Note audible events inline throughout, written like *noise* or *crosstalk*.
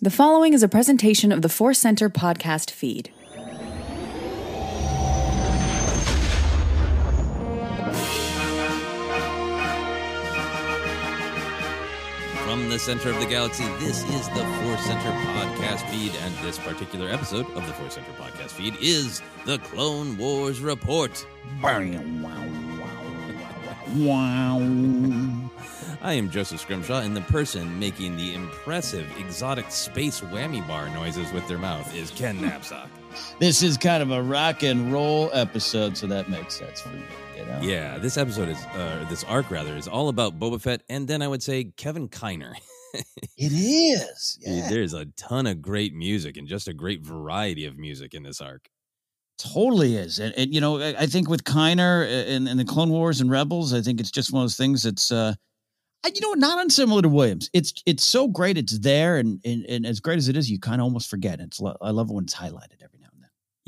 The following is a presentation of the Force Center podcast feed. From the center of the galaxy, this is the Force Center podcast feed, and this particular episode of the Force Center podcast feed is the Clone Wars Report. I am Joseph Scrimshaw, and the person making the impressive exotic space whammy bar noises with their mouth is Ken Napzok. This is kind of a rock and roll episode, so that makes sense for me. You know? Yeah, this episode is, uh, this arc rather, is all about Boba Fett, and then I would say Kevin Kiner. *laughs* It is. Yeah. There's a ton of great music and just a great variety of music in this arc. Totally is. And, and you know, I, I think with Kiner and, and the Clone Wars and Rebels, I think it's just one of those things that's uh you know, not unsimilar to Williams. It's it's so great it's there and and, and as great as it is, you kind of almost forget. It's lo- I love it when it's highlighted every.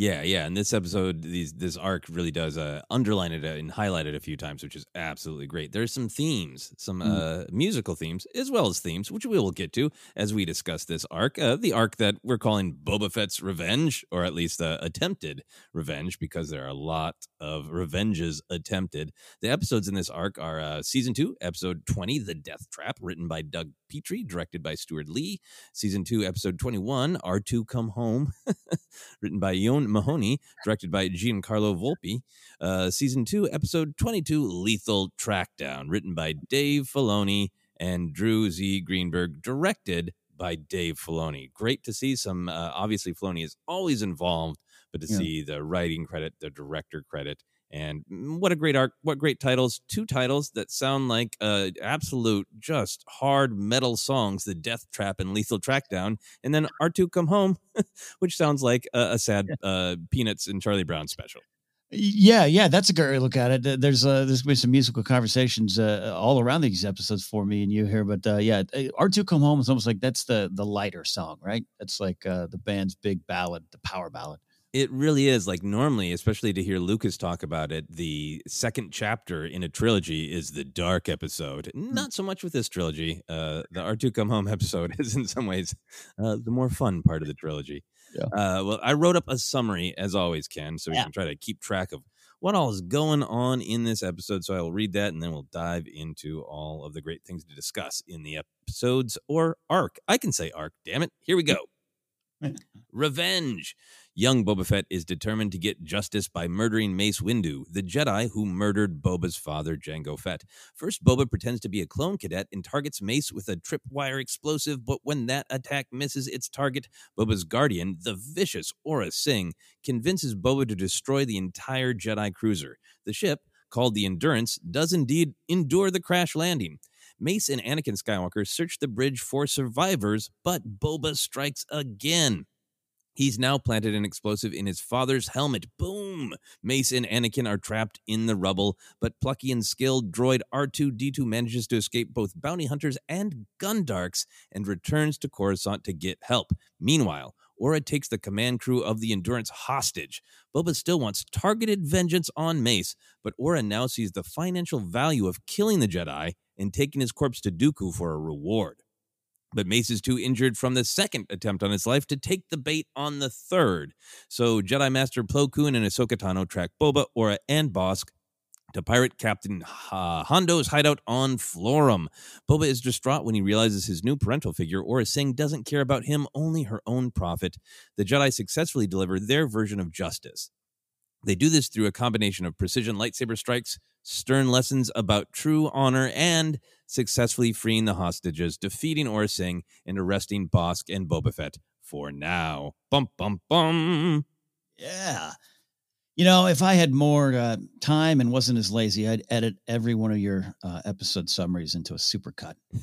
Yeah, yeah. And this episode, these this arc really does uh, underline it and highlight it a few times, which is absolutely great. There's some themes, some Mm. uh, musical themes, as well as themes, which we will get to as we discuss this arc. Uh, the arc that we're calling Boba Fett's revenge, or at least uh, attempted revenge, because there are a lot of revenges attempted. The episodes in this arc are uh, season two, episode 20, The Death Trap, written by Doug Petrie, directed by Steward Lee. Season two, episode 21, R2 Come Home, *laughs* written by Yon Mahoney, directed by Giancarlo Volpe. Uh, season two, episode 22, Lethal Trackdown, written by Dave Filoni and Drew Z. Greenberg, directed by Dave Filoni. Great to see some. Uh, obviously, Filoni is always involved, but to Yeah. see the writing credit, the director credit, and mm, what a great arc! What great titles! Two titles that sound like uh, absolute, just hard metal songs: "The Death Trap" and "Lethal Trackdown," and then "R two Come Home," *laughs* which sounds like a, a sad uh, Peanuts and Charlie Brown special. Yeah, yeah, that's a great look at it. There's uh, there's been some musical conversations uh, all around these episodes for me and you here, but uh, yeah, R two come home is almost like that's the the lighter song, right? That's like uh, the band's big ballad, the power ballad. It really is like normally, especially to hear Lucas talk about it. The second chapter in a trilogy is the dark episode. Not so much with this trilogy. Uh, the R2 Come Home *laughs* episode is in some ways uh, the more fun part of the trilogy. Yeah. Uh, well, I wrote up a summary as always, Ken, so we Yeah. can try to keep track of what all is going on in this episode. So I will read that and then we'll dive into all of the great things to discuss in the episodes or arc. I can say arc, damn it. Here we go. Revenge. Young Boba Fett is determined to get justice by murdering Mace Windu, the Jedi who murdered Boba's father, Jango Fett. First, Boba pretends to be a clone cadet and targets Mace with a tripwire explosive, but when that attack misses its target, Boba's guardian, the vicious Aurra Sing, convinces Boba to destroy the entire Jedi cruiser. The ship, called the Endurance, does indeed endure the crash landing. Mace and Anakin Skywalker search the bridge for survivors, but Boba strikes again. He's now planted an explosive in his father's helmet. Boom! Mace and Anakin are trapped in the rubble, but plucky and skilled droid R2D2 manages to escape both bounty hunters and Gundarks and returns to Coruscant to get help. Meanwhile, Aurra takes the command crew of the Endurance hostage. Boba still wants targeted vengeance on Mace, but Aurra now sees the financial value of killing the Jedi and taking his corpse to Dooku for a reward. But Mace is too injured from the second attempt on his life to take the bait on the third. So Jedi Master Plo Koon and Ahsoka Tano track Boba, Aurra, and Bossk to pirate Captain Hondo's hideout on Florrum. Boba is distraught when he realizes his new parental figure, Aurra Sing, doesn't care about him, only her own profit. The Jedi successfully deliver their version of justice. They do this through a combination of precision lightsaber strikes, stern lessons about true honor, and successfully freeing the hostages, defeating Aurra Sing, and arresting Bossk and Boba Fett for now. Bum, bum, bum. Yeah. You know, if I had more uh, time and wasn't as lazy, I'd edit every one of your uh, episode summaries into a supercut. *laughs*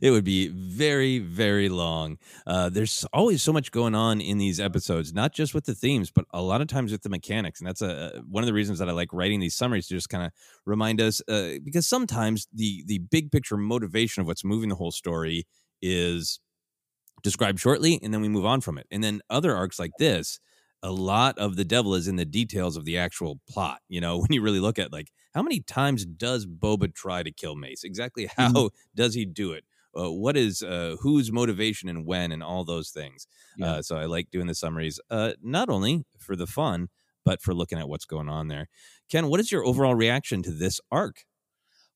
it would be very, very long. Uh, there's always so much going on in these episodes, not just with the themes, but a lot of times with the mechanics. And that's a one of the reasons that I like writing these summaries to just kind of remind us, uh, because sometimes the the big picture motivation of what's moving the whole story is described shortly, and then we move on from it. And then other arcs like this, a lot of the devil is in the details of the actual plot. You know, *laughs* when you really look at like how many times does Boba try to kill Mace? Exactly *laughs* how does he do it? Uh, what is uh, whose motivation and when and all those things. Yeah. Uh, so I like doing the summaries, uh, not only for the fun, but for looking at what's going on there. Ken, what is your overall reaction to this arc?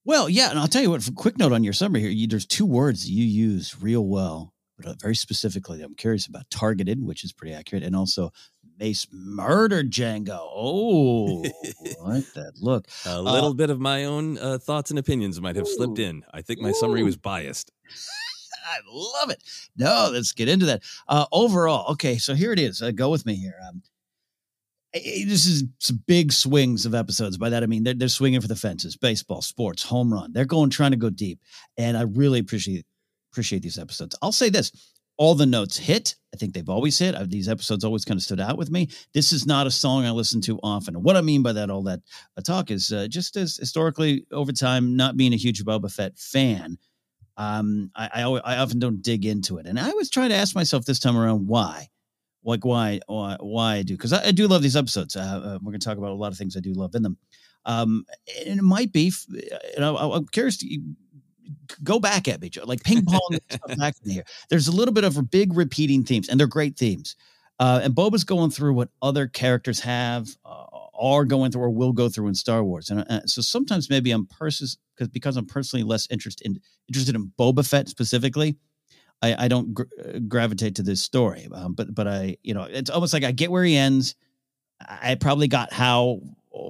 Well, yeah, and I'll tell you what. Quick note on your summary here, you, there's two words you use real well, but uh, very specifically, I'm curious about: targeted, which is pretty accurate, and also Mace murdered Jango. Oh, like that *laughs* look. A little bit of my own uh, thoughts and opinions might have slipped in. I think my summary was biased. *laughs* I love it. No, let's get into that. Uh, overall, okay, so here it is. Uh, go with me here. Um, this is some big swings of episodes. By that I mean they're, they're swinging for the fences. Baseball, sports, home run. They're going trying to go deep, and I really appreciate appreciate these episodes. I'll say this: all the notes hit. I think they've always hit. Uh, these episodes always kind of stood out with me. This is not a song I listen to often. What I mean by that, all that uh, talk is uh, just as historically over time, not being a huge Boba Fett fan um, I, I, I often don't dig into it. And I was trying to ask myself this time around why. like why why, why I do because I, I, do love these episodes. Uh, uh, we're going to talk about a lot of things I do love in them. Um, and it might be, you know, I'm curious to go back at me, Joe. Like ping pong *laughs* back in here. There's a little bit of big repeating themes, and they're great themes. Uh, and Boba's going through what other characters have, uh, are going through, or will go through in Star Wars. And uh, so sometimes maybe I'm pers- because because I'm personally less interested in interested in Boba Fett specifically. I, I don't gr- uh, gravitate to this story, um, but but I you know it's almost like I get where he ends. I probably got how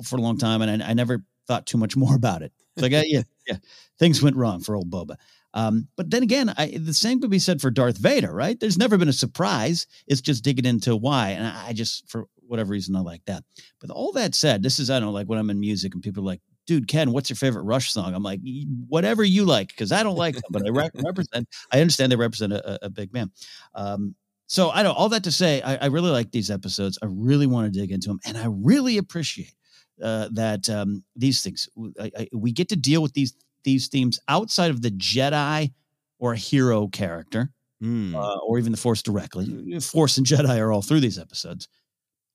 for a long time, and I, I never thought too much *laughs* more about it. Like, uh, yeah, yeah, things went wrong for old Boba. Um, but then again, I, the same could be said for Darth Vader, right? There's never been a surprise. It's just digging into why. And I just, for whatever reason, I like that. But all that said, this is, I don't know, like when I'm in music and people are like, dude, Ken, what's your favorite Rush song? I'm like, whatever you like, because I don't like them, but I re- represent, I understand they represent a, a big man. Um, so I know all that to say, I, I, really like these episodes. I really want to dig into them, and I really appreciate uh, that um, these things I, I, we get to deal with these these themes outside of the Jedi or hero character, mm. uh, or even the Force directly. Force and Jedi are all through these episodes.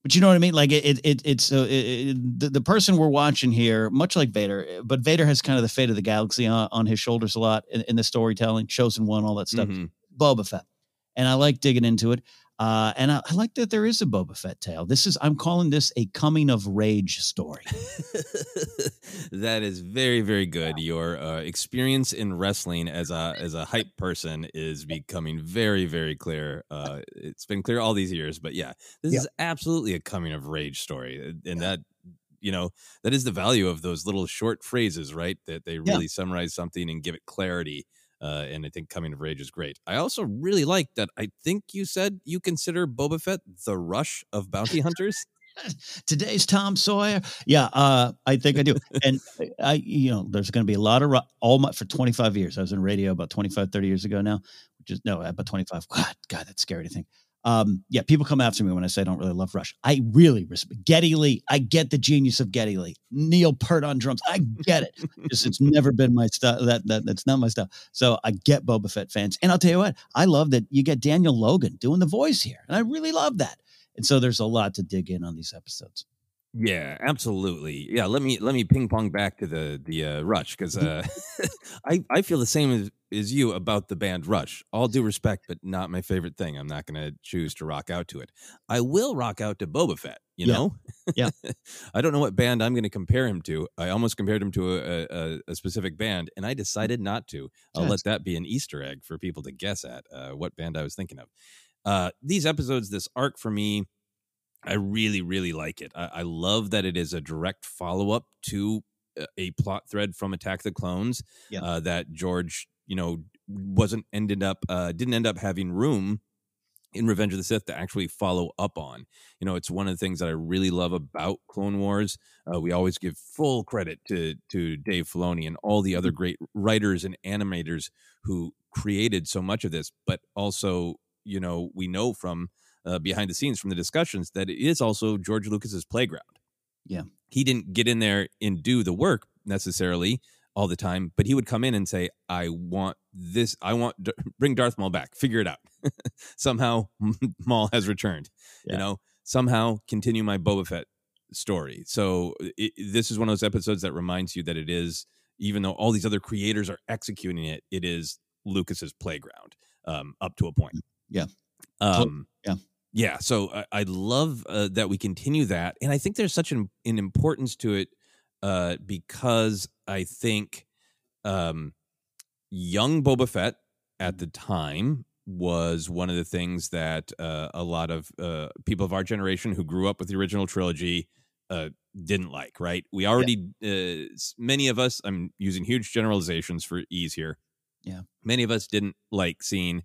But you know what I mean? Like it, it, it's uh, it, the, the person we're watching here, much like Vader, but Vader has kind of the fate of the galaxy on, on his shoulders a lot in, in the storytelling, chosen one, all that stuff. Mm-hmm. Boba Fett, and I like digging into it. Uh, and I, I, like that there is a Boba Fett tale. This is I'm calling this a coming of rage story. *laughs* that is very very good. Your uh, experience in wrestling as a as a hype person is becoming very very clear. Uh, it's been clear all these years, but yeah, this yeah. is absolutely a coming of rage story, and that you know that is the value of those little short phrases, right? That they really yeah. summarize something and give it clarity. Uh, and I think Coming of Rage is great. I also really like that. I think you said you consider Boba Fett the Rush of bounty hunters. *laughs* Today's Tom Sawyer. Yeah, uh, I think I do. And *laughs* I, you know, there's going to be a lot of all my for 25 years. I was in radio about 25, 30 years ago now. Just no, about 25. *laughs* God, God, that's scary to think. Um, yeah, people come after me when I say I don't really love Rush. I really respect Geddy Lee. I get the genius of Geddy Lee. Neil Peart on drums. I get it. Just, it's never been my stuff. That, that that's not my stuff. So I get Boba Fett fans, and I'll tell you what, I love that you get Daniel Logan doing the voice here, and I really love that. And so there's a lot to dig in on these episodes. Yeah, absolutely. Yeah, let me let me ping pong back to the the uh, Rush because *laughs* uh, *laughs* I I feel the same as, as you about the band Rush. All due respect, but not my favorite thing. I'm not going to choose to rock out to it. I will rock out to Boba Fett. You yeah. know, yeah. *laughs* I don't know what band I'm going to compare him to. I almost compared him to a, a, a specific band, and I decided not to. I'll let that be an Easter egg for people to guess at uh, what band I was thinking of. Uh, these episodes, this arc for me I really, really like it. I, I love that it is a direct follow up to a plot thread from Attack the Clones yeah. uh, that George, you know, wasn't ended up uh, didn't end up having room in Revenge of the Sith to actually follow up on. You know, it's one of the things that I really love about Clone Wars. Uh, we always give full credit to to Dave Filoni and all the other great writers and animators who created so much of this, but also, you know, we know from uh, behind the scenes from the discussions that it is also George Lucas's playground. Yeah. He didn't get in there and do the work necessarily all the time, but he would come in and say, I want this, I want, *laughs* bring Darth Maul back, figure it out. *laughs* somehow *laughs* Maul has returned, yeah. you know, somehow continue my Boba Fett story. So it, this is one of those episodes that reminds you that it is, even though all these other creators are executing it, it is Lucas's playground um, up to a point. Yeah. Um, yeah yeah so i, I love uh, that we continue that and i think there's such an, an importance to it uh, because i think um, young boba fett at the time was one of the things that uh, a lot of uh, people of our generation who grew up with the original trilogy uh, didn't like right? We already yeah. Uh, many of us i'm using huge generalizations for ease here yeah. many of us didn't like seeing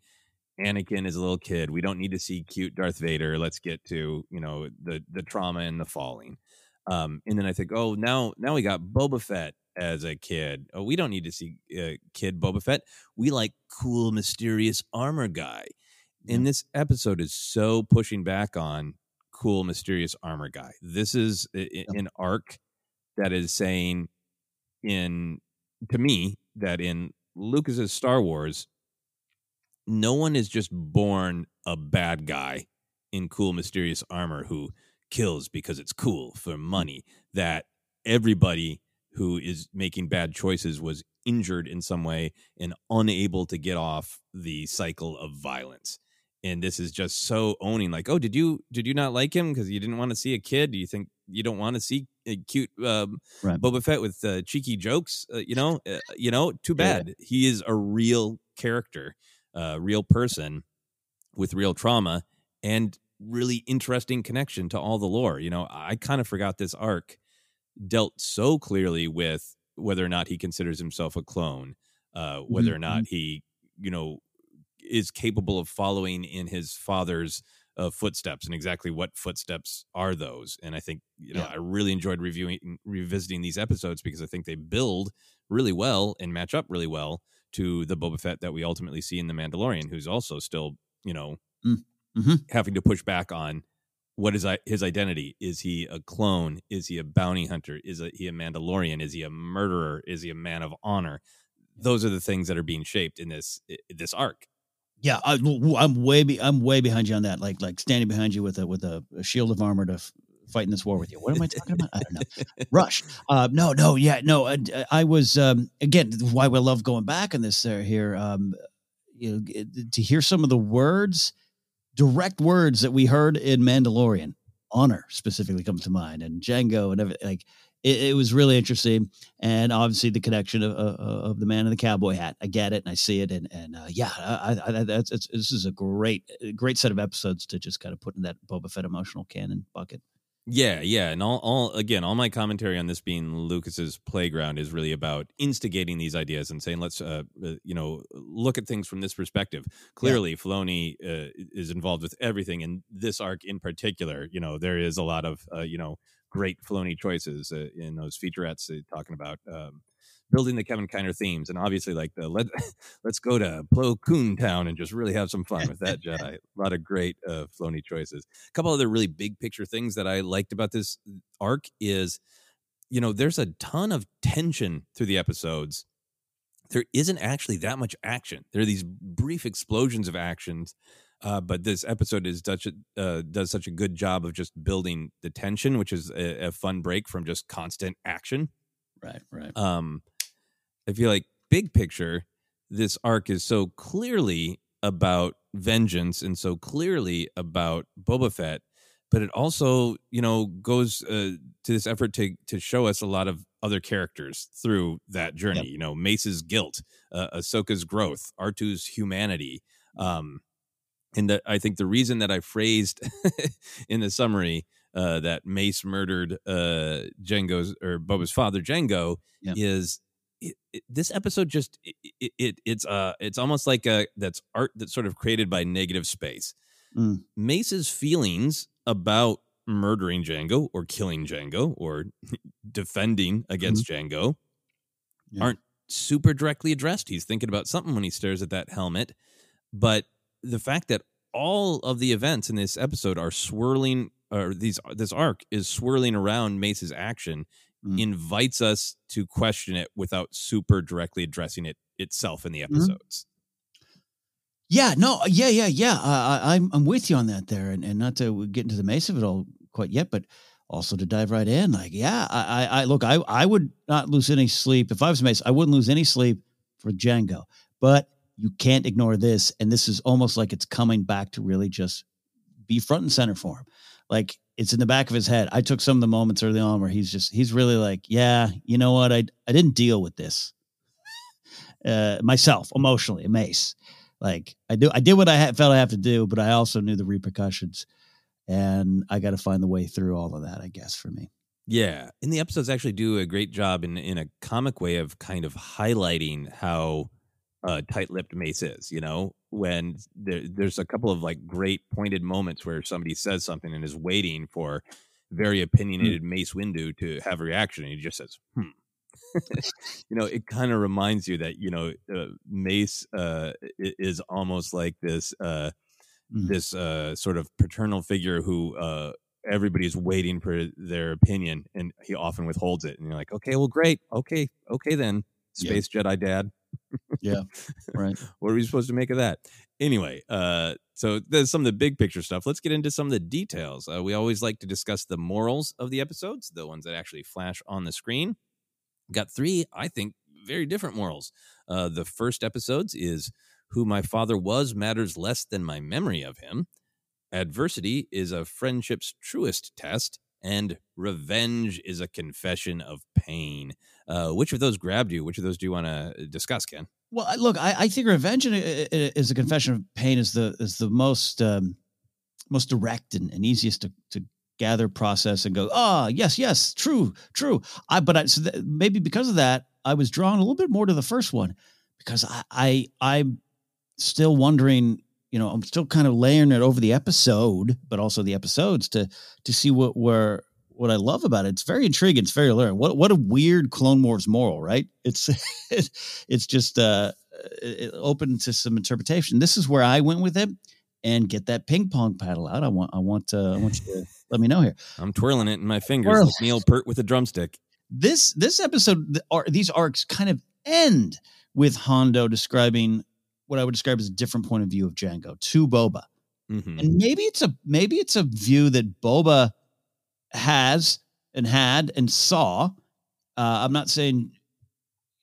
Anakin is a little kid. We don't need to see cute Darth Vader. Let's get to you know the the trauma and the falling. Um, and then I think, oh, now now we got Boba Fett as a kid. Oh, we don't need to see uh, kid Boba Fett. We like cool, mysterious armor guy. Yeah. And this episode is so pushing back on cool, mysterious armor guy. This is a, an arc that is saying in to me that in Lucas's Star Wars no one is just born a bad guy in cool, mysterious armor who kills because it's cool for money. That everybody who is making bad choices was injured in some way and unable to get off the cycle of violence and this is just so owning like oh did you did you not like him because you didn't want to see a kid do you think you don't want to see a cute um, Right. boba fett with uh, cheeky jokes uh, you know uh, you know too Yeah. bad he is a real character a real person with real trauma and really interesting connection to all the lore you know? I kind of forgot this arc dealt so clearly with whether or not he considers himself a clone uh, whether or not he you know is capable of following in his father's uh, footsteps and exactly what footsteps are those. And i think you know Yeah. i really enjoyed reviewing revisiting these episodes because i think they build really well and match up really well to the boba fett that we ultimately see in the mandalorian who's also still you know Mhm. having to push back on what is i- his identity. Is he a clone? Is he a bounty hunter? Is he a mandalorian? Is he a murderer? Is he a man of honor? Those are the things that are being shaped in this this arc. Yeah, I, am way be, I'm way behind you on that. Like like standing behind you with a with a, a shield of armor to f- fight in this war with you. What am I talking about? I don't know. Rush. Uh, no, no, yeah, no. I, I was um, again why we love going back in this uh, here. Um, you know, to hear some of the words, direct words that we heard in Mandalorian, honor specifically comes to mind, and Jango and everything. Like it, it was really interesting, and obviously the connection of, of, of the man in the cowboy hat. I get it, and I see it, and and uh, yeah, I, I, that's this is a great great set of episodes to just kind of put in that Boba Fett emotional canon bucket. Yeah, yeah, and all, all again, all my commentary on this being Lucas's playground is really about instigating these ideas and saying, let's, uh, uh, you know, look at things from this perspective. Clearly, Filoni uh, is involved with everything, and this arc in particular, you know, there is a lot of, uh, you know, great Filoni choices uh, in those featurettes uh, talking about um, building the Kevin Kiner themes, and obviously, like the let *laughs* let's go to Plo Koon Town and just really have some fun with that Jedi. A lot of great uh, Filoni choices a couple other really big picture things that I liked about this arc is, you know, there's a ton of tension through the episodes. There isn't actually that much action. There are these brief explosions of actions, uh, but this episode is such a, uh, does such a good job of just building the tension, which is a, a fun break from just constant action. Right, right. Um, I feel like big picture, this arc is so clearly about vengeance and so clearly about Boba Fett, but it also, you know, goes uh, to this effort to to show us a lot of other characters through that journey. Yep. You know, Mace's guilt, uh, Ahsoka's growth, R2's humanity. Um, and that I think the reason that I phrased *laughs* in the summary uh, that Mace murdered uh, Jango's or Boba's father, Jango, Yeah. is it, it, this episode just it, it, it it's uh it's almost like a that's art that's sort of created by negative space. Mm. Mace's feelings about murdering Jango or killing Jango or *laughs* defending against Jango Yeah. aren't super directly addressed. He's thinking about something when he stares at that helmet, but the fact that all of the events in this episode are swirling or these this arc is swirling around Mace's action Mm. invites us to question it without super directly addressing it itself in the Mm-hmm. episodes. Yeah, no, yeah, yeah, yeah. Uh, I, I'm I'm with you on that there, and, and not to get into the mace of it all quite yet, but also to dive right in. Like, yeah, I, I, I look, I, I would not lose any sleep if I was Mace. I wouldn't lose any sleep for Jango, but you can't ignore this, and this is almost like it's coming back to really just be front and center for him. Like it's in the back of his head. I took some of the moments early on where he's just he's really like, yeah, you know what, I I didn't deal with this *laughs* uh, myself emotionally, Mace. Like I do, I did what I had, felt I have to do, but I also knew the repercussions, and I got to find the way through all of that. I guess for me, Yeah, and the episodes actually do a great job in in a comic way of kind of highlighting how uh, tight-lipped Mace is. You know, when there, there's a couple of like great pointed moments where somebody says something and is waiting for very opinionated Mace Windu to have a reaction, and he just says, "Hmm." *laughs* you know, it kind of reminds you that you know uh, Mace uh, is almost like this. Uh, Mm. this uh, sort of paternal figure who uh, everybody's waiting for their opinion, and he often withholds it. And you're like, okay, well, great, okay, okay, then, Yeah. space Jedi dad. Yeah, right. *laughs* what are we supposed to make of that? Anyway, uh, so there's some of the big picture stuff. Let's get into some of the details. Uh, we always like to discuss the morals of the episodes, the ones that actually flash on the screen. Got three, I think, very different morals. Uh, the first episodes is who my father was matters less than my memory of him. Adversity is a friendship's truest test, and revenge is a confession of pain. Uh, which of those grabbed you? Which of those do you want to discuss, Ken? Well, look, I, I think revenge i- i- is a confession of pain is the is the most um, most direct and, and easiest to, to gather, process, and go. Ah, yes, yes, true, true. I but I, so maybe because of that, I was drawn a little bit more to the first one because I, I I'm still wondering. You know, I'm still kind of layering it over the episode, but also the episodes to to see what where what I love about it. It's very intriguing. It's very alluring. What what a weird Clone Wars moral, right? It's *laughs* it's just uh it- open to some interpretation. This is where I went with it. And get that ping pong paddle out. I want I want uh, I want you to *laughs* let me know here. I'm twirling it in my fingers Twirl. like Neil Peart with a drumstick. This this episode, the, ar- these arcs kind of end with Hondo describing what I would describe as a different point of view of Jango to Boba. Mhm. and maybe it's a maybe it's a view that Boba has and had and saw. Uh, I'm not saying.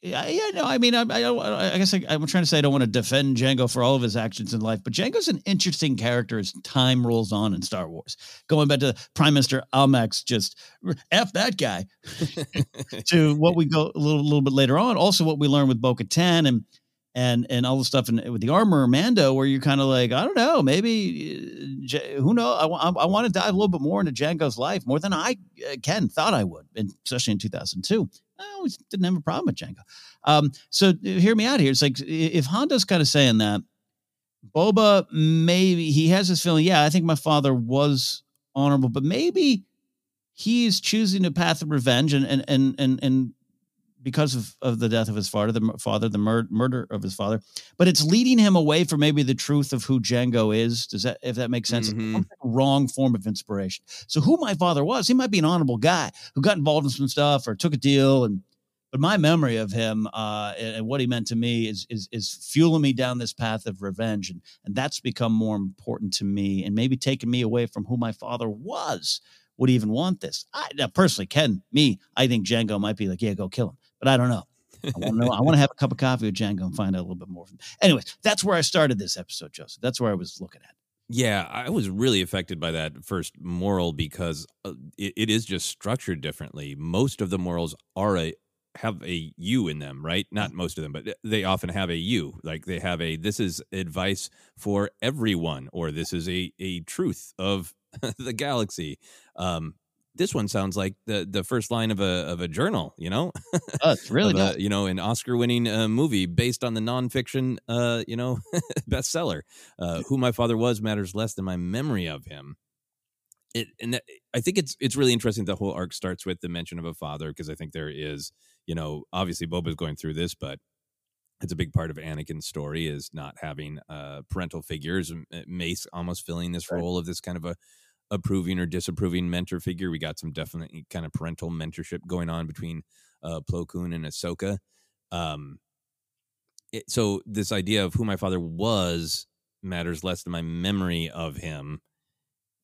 Yeah, yeah, no. I mean, I, I, I guess I, I'm trying to say I don't want to defend Jango for all of his actions in life, but Jango's an interesting character as time rolls on in Star Wars. Going back to Prime Minister Almec, just f that guy. *laughs* to what we go a little, little bit later on. Also, what we learn with Bo Katan and and and all the stuff with the armor Mando, where you're kind of like, I don't know, maybe uh, who knows? I, wa- I, want to dive a little bit more into Jango's life more than I uh, Ken thought I would, especially in 2002. I always didn't have a problem with Jango. Um, so uh, hear me out here. It's like i- if Hondo's kind of saying that, Boba maybe he has this feeling. Yeah, I think my father was honorable, but maybe he's choosing a path of revenge and and and and, and because of, of the death of his father, the father, the mur- murder of his father, but it's leading him away from maybe the truth of who Jango is. Does that, if that makes sense? Mhm. wrong form of inspiration. So who my father was, he might be an honorable guy who got involved in some stuff or took a deal, and but my memory of him uh, and, and what he meant to me is is is fueling me down this path of revenge, and and that's become more important to me, and maybe taking me away from who my father was. Would even want this? I now, personally, Ken, me, I think Jango might be like, yeah, go kill him, but I don't know. I want to know. I want to have a cup of coffee with Jango and find out a little bit more. From Anyways, that's where I started this episode, Joseph. That's where I was looking at. Yeah, I was really affected by that first moral because uh, it, it is just structured differently. Most of the morals are a have a you in them, right? Not most of them, but they often have a you. Like they have a this is advice for everyone, or this is a a truth of *laughs* the galaxy. Um, this one sounds like the the first line of a of a journal, you know, *laughs* Oh, it's really a, you know an Oscar winning uh, movie based on the nonfiction, uh, you know, *laughs* bestseller. Uh, Who my father was matters less than my memory of him. It and that, I think it's it's really interesting. The whole arc starts with the mention of a father because I think there is, you know, obviously Boba's going through this, but it's a big part of Anakin's story is not having uh, parental figures. Mace almost filling this role of this kind of a approving or disapproving mentor figure. We got some definitely kind of parental mentorship going on between uh, Plo Koon and Ahsoka. Um, it, so this idea of who my father was matters less than my memory of him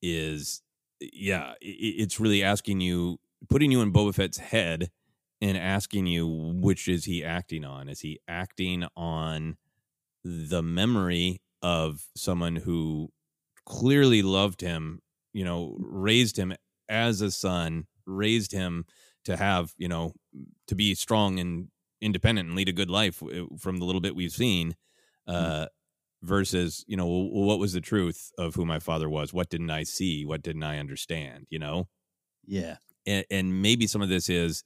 is, yeah, i- i- it's really asking you, putting you in Boba Fett's head and asking you which is he acting on? Is he acting on the memory of someone who clearly loved him, you know, raised him as a son, raised him to have, you know, to be strong and independent and lead a good life from the little bit we've seen, uh, versus, you know, what was the truth of who my father was? What didn't I see? What didn't I understand? You know? Yeah. and, and maybe some of this is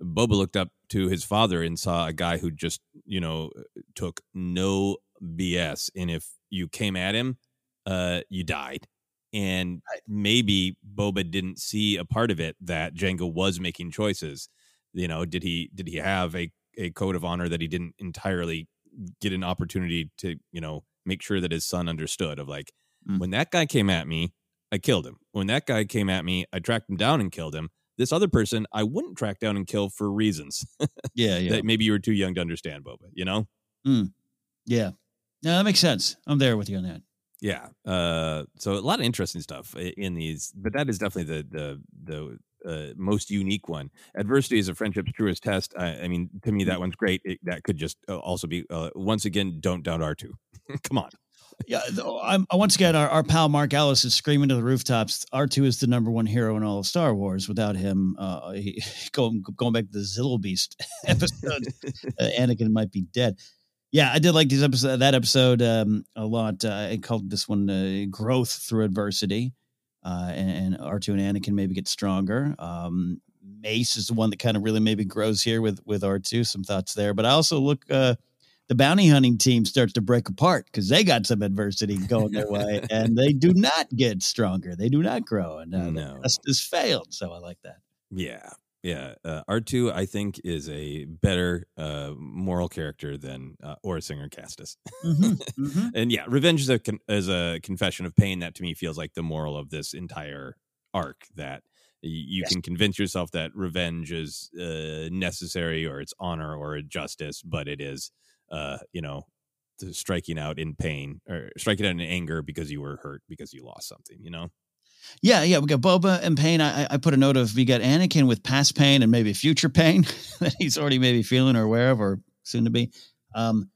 Boba looked up to his father and saw a guy who just you know took no BS, and if you came at him, uh, you died. And maybe Boba didn't see a part of it that Jango was making choices. You know, did he did he have a a code of honor that he didn't entirely get an opportunity to you know make sure that his son understood of like Mm. when that guy came at me I killed him. When that guy came at me, I tracked him down and killed him. This other person, I wouldn't track down and kill for reasons Yeah. *laughs* Yeah. that maybe you were too young to understand, Boba. You know? Mm. Yeah. No, that makes sense. I'm there with you on that. Yeah. Uh, so a lot of interesting stuff in these, but that is definitely the the the uh, most unique one. Adversity is a friendship's truest test. I, I mean, to me, that one's great. It, that could just uh, also be uh, once again, don't doubt R two. *laughs* Come on. Yeah, I'm, uh, once again, our, our pal Mark Ellis is screaming to the rooftops. R two is the number one hero in all of Star Wars. Without him, uh, *laughs* he, going going back to the Zillo Beast *laughs* episode, uh, Anakin might be dead. Yeah, I did like these episode that episode um, a lot. Uh, I called this one uh, "Growth Through Adversity," uh, and R two and Anakin maybe get stronger. Um, Mace is the one that kind of really maybe grows here with with R two. Some thoughts there, but I also look. Uh, the bounty hunting team starts to break apart because they got some adversity going their way, *laughs* and they do not get stronger. They do not grow, and uh, No. the test has failed. So I like that. Yeah. Yeah. Uh, R2, I think, is a better uh, moral character than uh, Aurra Sing or Castas. Mhm, *laughs* and yeah, revenge is a, con- is a confession of pain. That to me feels like the moral of this entire arc that y- you Yes. can convince yourself that revenge is uh, necessary or it's honor or justice, but it is, uh, you know, striking out in pain or striking out in anger because you were hurt because you lost something, you know? Yeah, yeah. We got Boba and pain. I, I- put a note of we got Anakin with past pain and maybe future pain *laughs* that he's already maybe feeling or aware of or soon to be. Um,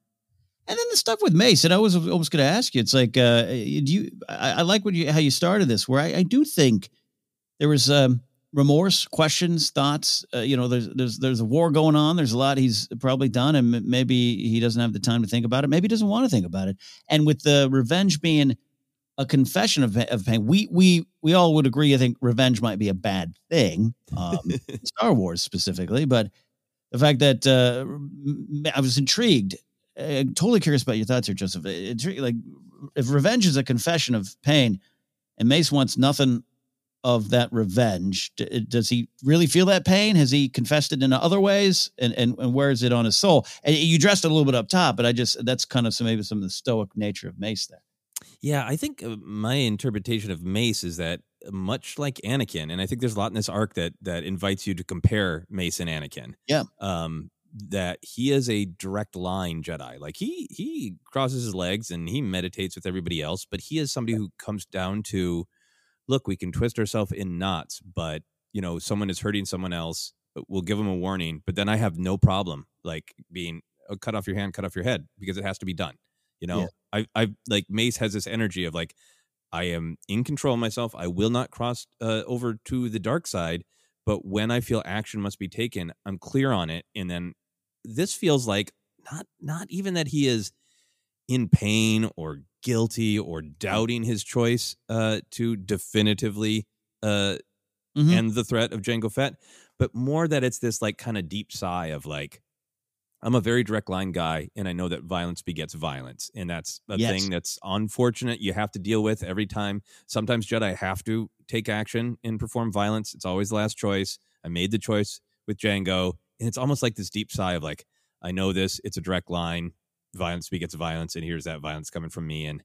and then the stuff with Mace, and I was always going to ask you. It's like, uh, do you? I, I like what you how you started this, where I, I do think there was um, remorse, questions, thoughts. Uh, you know, there's there's there's a war going on. There's a lot he's probably done, and maybe he doesn't have the time to think about it. Maybe he doesn't want to think about it. And with the revenge being a confession of, of pain, we we we all would agree. I think revenge might be a bad thing, um, *laughs* Star Wars specifically, but the fact that uh, I was intrigued. Uh, totally curious about your thoughts here, Joseph. It's like if revenge is a confession of pain, and Mace wants nothing of that revenge. D- does he really feel that pain? Has he confessed it in other ways? And, and and where is it on his soul? And you dressed it a little bit up top, but I just that's kind of some maybe some of the stoic nature of Mace there. Yeah, I think uh, my interpretation of Mace is that uh, much like Anakin, and I think there's a lot in this arc that that invites you to compare Mace and Anakin. Yeah. Um, that he is a direct line Jedi. Like he he crosses his legs and he meditates with everybody else, but he is somebody who comes down to look, we can twist ourselves in knots, but you know, someone is hurting someone else, we'll give them a warning. But then I have no problem like being oh, cut off your hand, cut off your head because it has to be done. You know, Yeah. I I like Mace has this energy of like I am in control of myself. I will not cross uh, over to the dark side, but when I feel action must be taken, I'm clear on it. And then this feels like not not even that he is in pain or guilty or doubting his choice uh, to definitively uh, Mhm. end the threat of Jango Fett, but more that it's this like kind of deep sigh of like, I'm a very direct line guy, and I know that violence begets violence, and that's a Yes. thing that's unfortunate. You have to deal with every time. Sometimes Jedi have to take action and perform violence. It's always the last choice. I made the choice with Jango, and it's almost like this deep sigh of like, I know this. It's a direct line. Violence begets violence, and here's that violence coming from me, and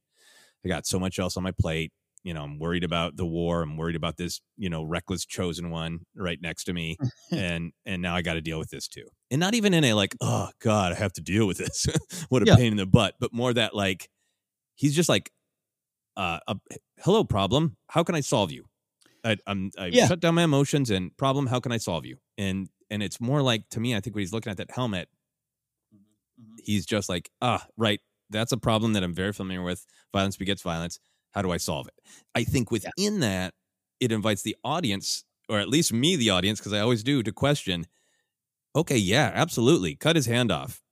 I got so much else on my plate. You know, I'm worried about the war. I'm worried about this, you know, reckless chosen one right next to me. *laughs* and and now I got to deal with this too. And not even in a like, oh God, I have to deal with this. *laughs* what a Yeah. pain in the butt. But more that like he's just like, uh, a, hello, problem. How can I solve you? I, I'm I Yeah. shut down my emotions and problem. How can I solve you? And and it's more like to me, I think when he's looking at that helmet, he's just like, ah, right. That's a problem that I'm very familiar with. Violence begets violence. How do I solve it? I think within that, it invites the audience, or at least me, the audience, because I always do, to question, okay, yeah, absolutely. Cut his hand off.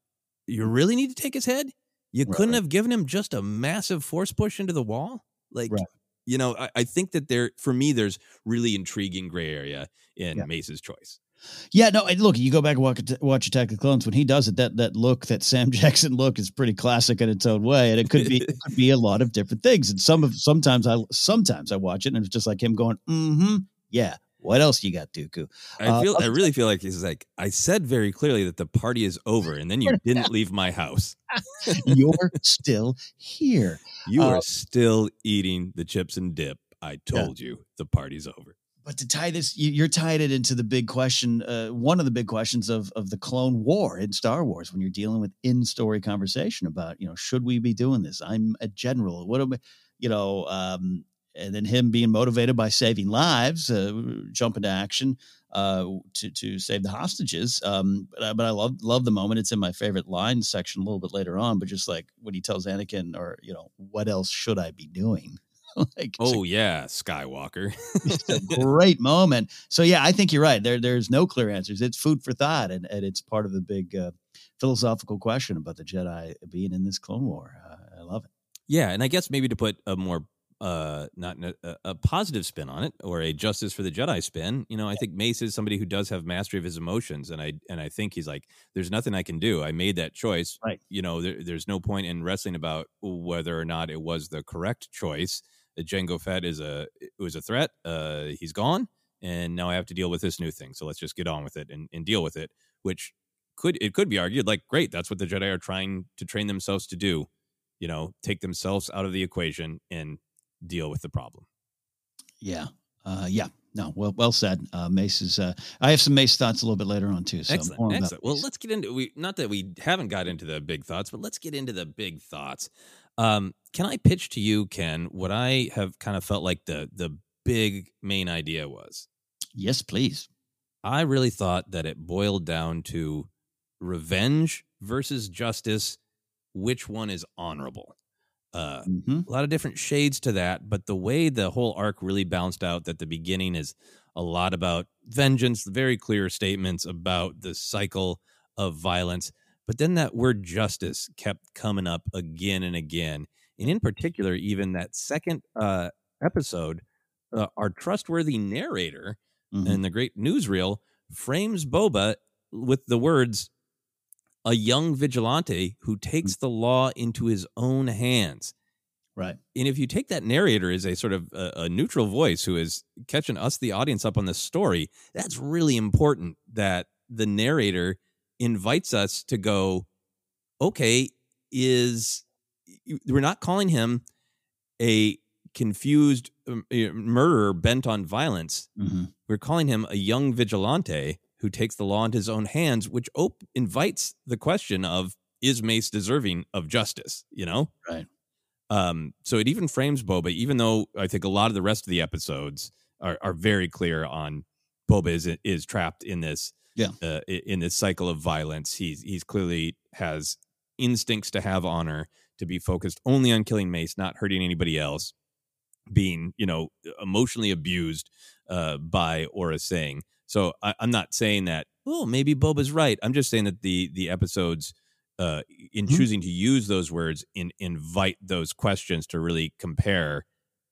You really need to take his head? You Right, couldn't have given him just a massive force push into the wall? Like, Right. you know, I, I think that there, for me, there's really intriguing gray area in Yeah. Mace's choice. Yeah, no. Look, you go back and watch, watch Attack of the Clones when he does it. That that look, that *laughs* Sam Jackson look, is pretty classic in its own way, and it could be it could be a lot of different things. And some of sometimes I sometimes I watch it and it's just like him going, "Mm-hmm, yeah." What else you got, Dooku? I Uh, feel, I really feel like he's like, I said very clearly that the party is over, and then you *laughs* didn't leave my house. *laughs* You're still here. You Uh, are still eating the chips and dip. I told you the party's over. But to tie this, you, you're tied it into the big question. Uh, one of the big questions of of the Clone War in Star Wars, when you're dealing with in story conversation about, you know, should we be doing this? I'm a general. What am I, you know? Um, and then him being motivated by saving lives, uh, jump into action uh, to to save the hostages. Um, but I, but I love love the moment. It's in my favorite line section a little bit later on. But just like when he tells Anakin, or you know, what else should I be doing? *laughs* like, oh yeah, Skywalker. it's a *laughs* great moment. So yeah, I think you're right. There there's no clear answers. It's food for thought, and, and it's part of the big uh, philosophical question about the Jedi being in this Clone War. Uh, I love it. Yeah, and I guess maybe to put a more uh, not a, a, positive spin on it or a justice for the Jedi spin. You know, I think Mace is somebody who does have mastery of his emotions, and I and I think he's like, there's nothing I can do. I made that choice. Right. You know, there, there's no point in wrestling about whether or not it was the correct choice. Jango Fett is a it was a threat. Uh, he's gone, and now I have to deal with this new thing. So let's just get on with it and, and deal with it. Which could it could be argued like, great, that's what the Jedi are trying to train themselves to do. You know, take themselves out of the equation and deal with the problem. Yeah. Uh, yeah. No, well, well said. Uh, Mace is. Uh, I have some Mace thoughts a little bit later on too. So excellent. excellent. Well, let's get into we. Not that we haven't got into the big thoughts, but let's get into the big thoughts. Um, can I pitch to you, Ken, what I have kind of felt like the the big main idea was? Yes, please. I really thought that it boiled down to revenge versus justice. Which one is honorable? Uh, mm-hmm. A lot of different shades to that, but the way the whole arc really bounced out that the beginning is a lot about vengeance, very clear statements about the cycle of violence. But then that word justice kept coming up again and again. And in particular, even that second uh, episode, uh, our trustworthy narrator mm-hmm. in the great newsreel frames Boba with the words, a young vigilante who takes the law into his own hands. Right. And if you take that narrator as a sort of a, a, neutral voice who is catching us, the audience, up on the story, that's really important that the narrator invites us to go, okay, is we're not calling him a confused um, murderer bent on violence. Mm-hmm. We're calling him a young vigilante who takes the law into his own hands, which op- invites the question of is Mace deserving of justice? You know, right? Um, so it even frames Boba, even though I think a lot of the rest of the episodes are, are very clear on Boba is is trapped in this yeah uh, in this cycle of violence. He's he's clearly has instincts to have honor, to be focused only on killing Mace, not hurting anybody else, being you know emotionally abused uh, by Aurra Sing. So I, am not saying that. Oh, maybe Boba's right. I'm just saying that the the episodes, uh, in mm-hmm. choosing to use those words, in invite those questions to really compare.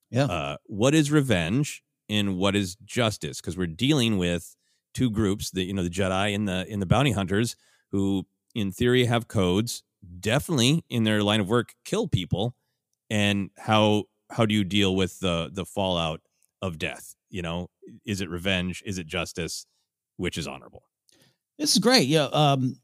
Yeah. Uh, what is revenge and what is justice? Because we're dealing with two groups, the you know the Jedi and the in the bounty hunters, who in theory have codes, definitely in their line of work kill people, and how how do you deal with the the fallout of death? You know, is it revenge? Is it justice? Which is honorable? This is great. Yeah. Um,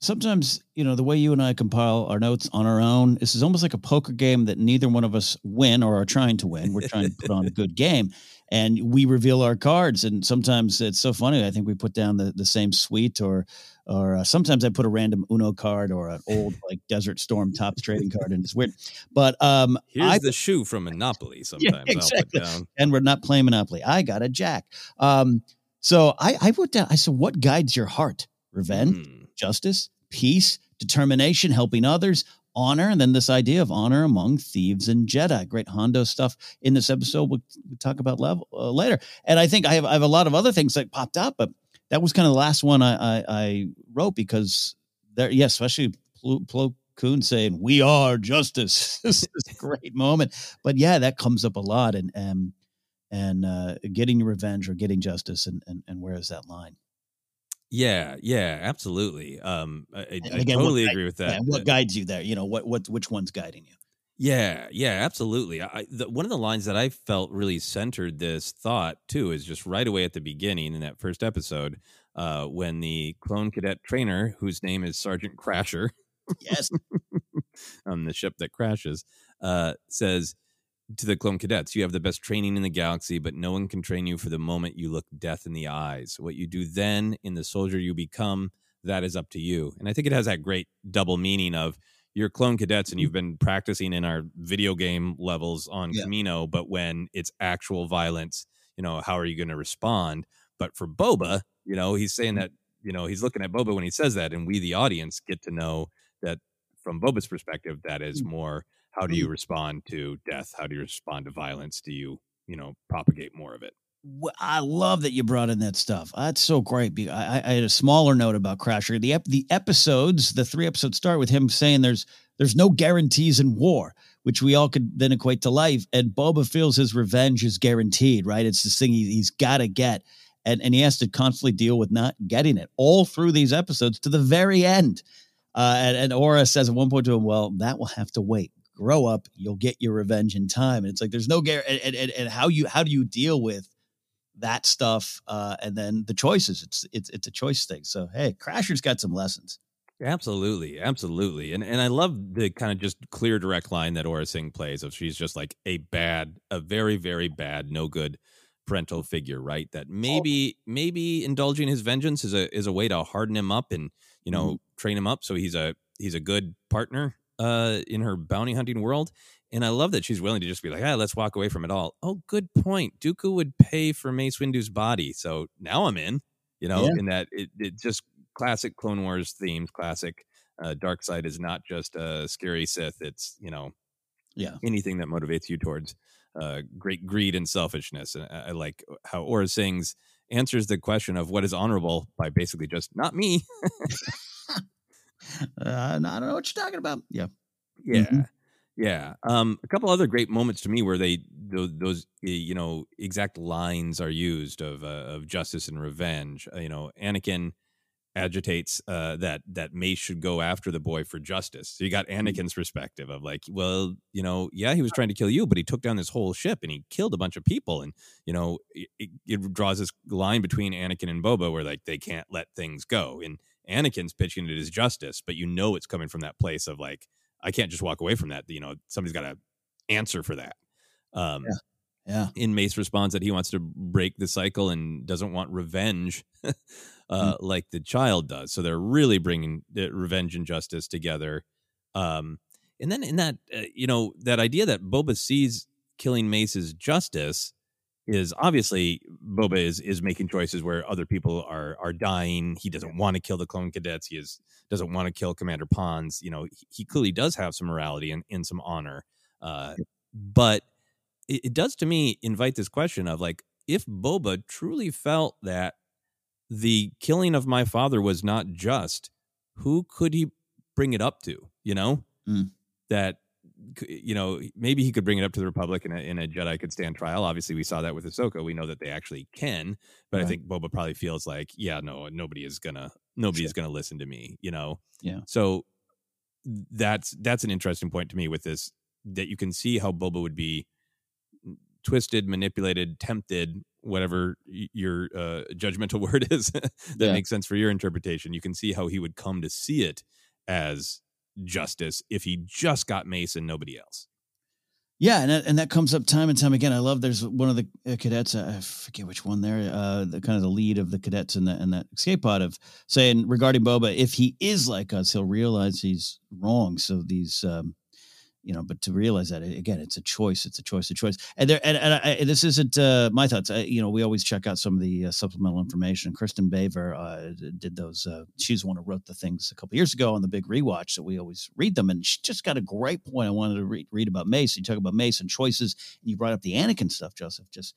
sometimes, you know, the way you and I compile our notes on our own, this is almost like a poker game that neither one of us win or are trying to win. We're trying to put on a good game and we reveal our cards. And sometimes it's so funny. I think we put down the, the same suite or, or uh, sometimes I put a random Uno card or an old *laughs* like Desert Storm Topps trading card, and it's weird. But um, here's I, the shoe from Monopoly. *laughs* Sometimes yeah, exactly. and we're not playing Monopoly. I got a Jack. Um, so I, I wrote down. I said, "What guides your heart? Revenge, mm. Justice, peace, determination, helping others, honor, and then this idea of honor among thieves and Jedi. Great Hondo stuff in this episode. We'll, we'll talk about level uh, later. And I think I have I have a lot of other things that popped up, but that was kind of the last one I, I, I wrote because there, yeah, especially Plo, Plo Koon saying "We are justice." *laughs* this is a great moment, but yeah, that comes up a lot, and and and uh, getting revenge or getting justice, and and, and where is that line? Yeah, yeah, absolutely. Um, I, I again, totally agree with that. Yeah, what guides you there? You know, what what which one's guiding you? Yeah, yeah, absolutely. I, the, one of the lines that I felt really centered this thought too is just right away at the beginning in that first episode, uh, when the clone cadet trainer, whose name is Sergeant Crasher, yes, *laughs* on the ship that crashes, uh, says, to the clone cadets. You have the best training in the galaxy, but no one can train you for the moment you look death in the eyes. What you do then in the soldier you become, that is up to you. And I think it has that great double meaning of you're clone cadets and mm-hmm. you've been practicing in our video game levels on Yeah. Kamino, but when it's actual violence, you know, how are you going to respond? But for Boba, you know, he's saying mm-hmm. that, you know, he's looking at Boba when he says that, and we, the audience, get to know that from Boba's perspective, that is mm. more how do you respond to death? How do you respond to violence? Do you, you know, propagate more of it? I love that you brought in that stuff. That's so great. I, I I had a smaller note about Crasher. The ep- the episodes, the three episodes start with him saying there's there's no guarantees in war, which we all could then equate to life. And Boba feels his revenge is guaranteed, right? It's this thing he, he's got to get, and and he has to constantly deal with not getting it all through these episodes to the very end. Uh, and, and Aurra says at one point to him, "Well, that will have to wait. Grow up. You'll get your revenge in time." And it's like there's no guarantee. And, and, and how you how do you deal with that stuff uh, and then the choices it's it's it's a choice thing so hey crasher's got some lessons Absolutely, absolutely, and and I love the kind of just clear, direct line that Aurra Sing plays. Of she's just like a bad, a very, very bad, no good parental figure, right? That maybe maybe indulging his vengeance is a is a way to harden him up and you know train him up so he's a he's a good partner uh in her bounty hunting world. And I love that she's willing to just be like, ah, let's walk away from it all. Oh, good point. Dooku would pay for Mace Windu's body, so now I'm in. You know, Yeah. in that it, it just classic Clone Wars themes, classic uh, Dark Side is not just a scary Sith. It's you know yeah anything that motivates you towards uh, great greed and selfishness. And I, I like how Aurra Sing's answers the question of what is honorable by basically just not me. *laughs* *laughs* uh, i don't know what you're talking about yeah Yeah. Mhm. Yeah. Um, a couple other great moments to me where they those, those you know exact lines are used of uh, of justice and revenge. Uh, you know, Anakin agitates uh, that that Mace should go after the boy for justice. So you got Anakin's perspective of like, well, you know, yeah, he was trying to kill you, but he took down this whole ship and he killed a bunch of people. And you know, it- it draws this line between Anakin and Boba where like they can't let things go. And Anakin's pitching it as justice, but you know it's coming from that place of like, I can't just walk away from that. You know, somebody's got to answer for that. Um, yeah in Mace responds that he wants to break the cycle and doesn't want revenge *laughs* uh, Mm. like the child does. So they're really bringing the revenge and justice together. Um, and then in that, uh, you know, that idea that Boba sees killing Mace as justice is obviously Boba is is making choices where other people are are dying. He doesn't want to kill the clone cadets. He is doesn't want to kill Commander Ponds. You know, he, he clearly does have some morality and, and some honor. Uh, but it, it does to me invite this question of like, if Boba truly felt that the killing of my father was not just, who could he bring it up to? You know, Mm. that you know maybe he could bring it up to the Republic and a, and a Jedi could stand trial. Obviously, we saw that with Ahsoka. We know that they actually can, but I think Boba probably feels like, yeah, no, nobody is gonna nobody is gonna listen to me. You know, Yeah. So that's that's an interesting point to me with this that you can see how Boba would be twisted, manipulated, tempted, whatever your uh, judgmental *laughs* word is that Yeah. makes sense for your interpretation. You can see how he would come to see it as justice if he just got Mace and nobody else. Yeah, and that, and that comes up time and time again. I love. There's one of the uh, cadets. uh, I forget which one there. Uh, the kind of the lead of the cadets in that in that escape pod of saying regarding Boba, if he is like us, he'll realize he's wrong. So these, um, you know, but to realize that again, it's a choice. It's a choice. A choice. And there, and, and I, and this isn't uh, my thoughts. I, you know, we always check out some of the uh, supplemental information. Kristin Baver uh, did those. Uh, she's the one who wrote the things a couple years ago on the big rewatch. So we always read them, and she just got a great point. I wanted to read, read about Mace. You talk about Mace and choices, and you brought up the Anakin stuff, Joseph. Just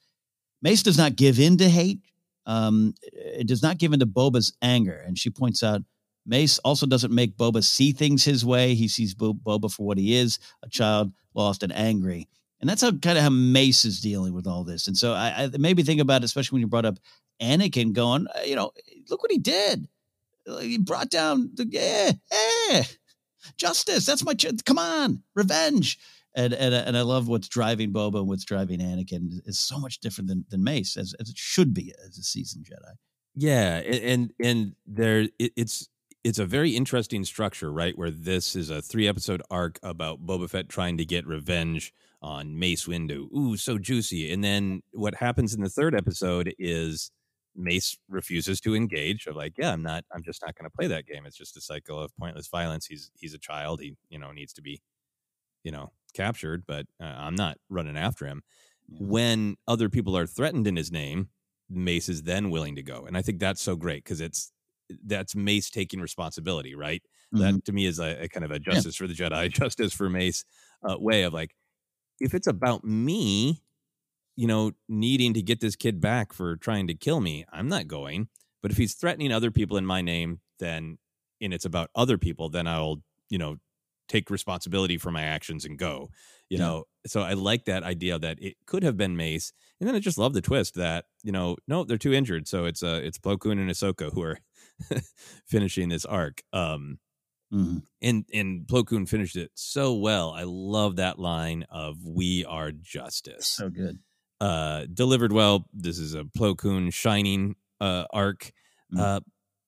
Mace does not give in to hate. Um, it does not give in to Boba's anger, and she points out. Mace also doesn't make Boba see things his way. He sees Bo- Boba for what he is, a child lost and angry. And that's how kind of how Mace is dealing with all this. And so I, I me think about, it, especially when you brought up Anakin going, uh, you know, look what he did. He brought down the yeah, eh, justice. That's my ch- come on, revenge. And and and I love what's driving Boba and what's driving Anakin is so much different than than Mace as, as it should be as a seasoned Jedi. Yeah, a- and and there it, it's it's a very interesting structure, right? Where this is a three episode arc about Boba Fett trying to get revenge on Mace Windu. Ooh, so juicy. And then what happens in the third episode is Mace refuses to engage. Of like, yeah, I'm not. I'm just not going to play that game. It's just a cycle of pointless violence. He's he's a child. He you know needs to be, you know, captured. But uh, I'm not running after him. When other people are threatened in his name, Mace is then willing to go, and I think that's so great because it's that's Mace taking responsibility, right? Mm-hmm. That to me is a, a kind of a justice for the Jedi, *laughs* justice for Mace uh, way of like, if it's about me, you know, needing to get this kid back for trying to kill me, I'm not going. But if he's threatening other people in my name, then and it's about other people, then I'll, you know, take responsibility for my actions and go. You Yeah. know, so I like that idea that it could have been Mace, and then I just love the twist that you know, no, they're too injured, so it's uh it's Plo Koon and Ahsoka who are *laughs* finishing this arc. Um, Mhm. and and Plo Koon finished it so well. I love that line of "We are justice." So good. uh, delivered well. This is a Plo Koon shining uh, arc, Mm. uh,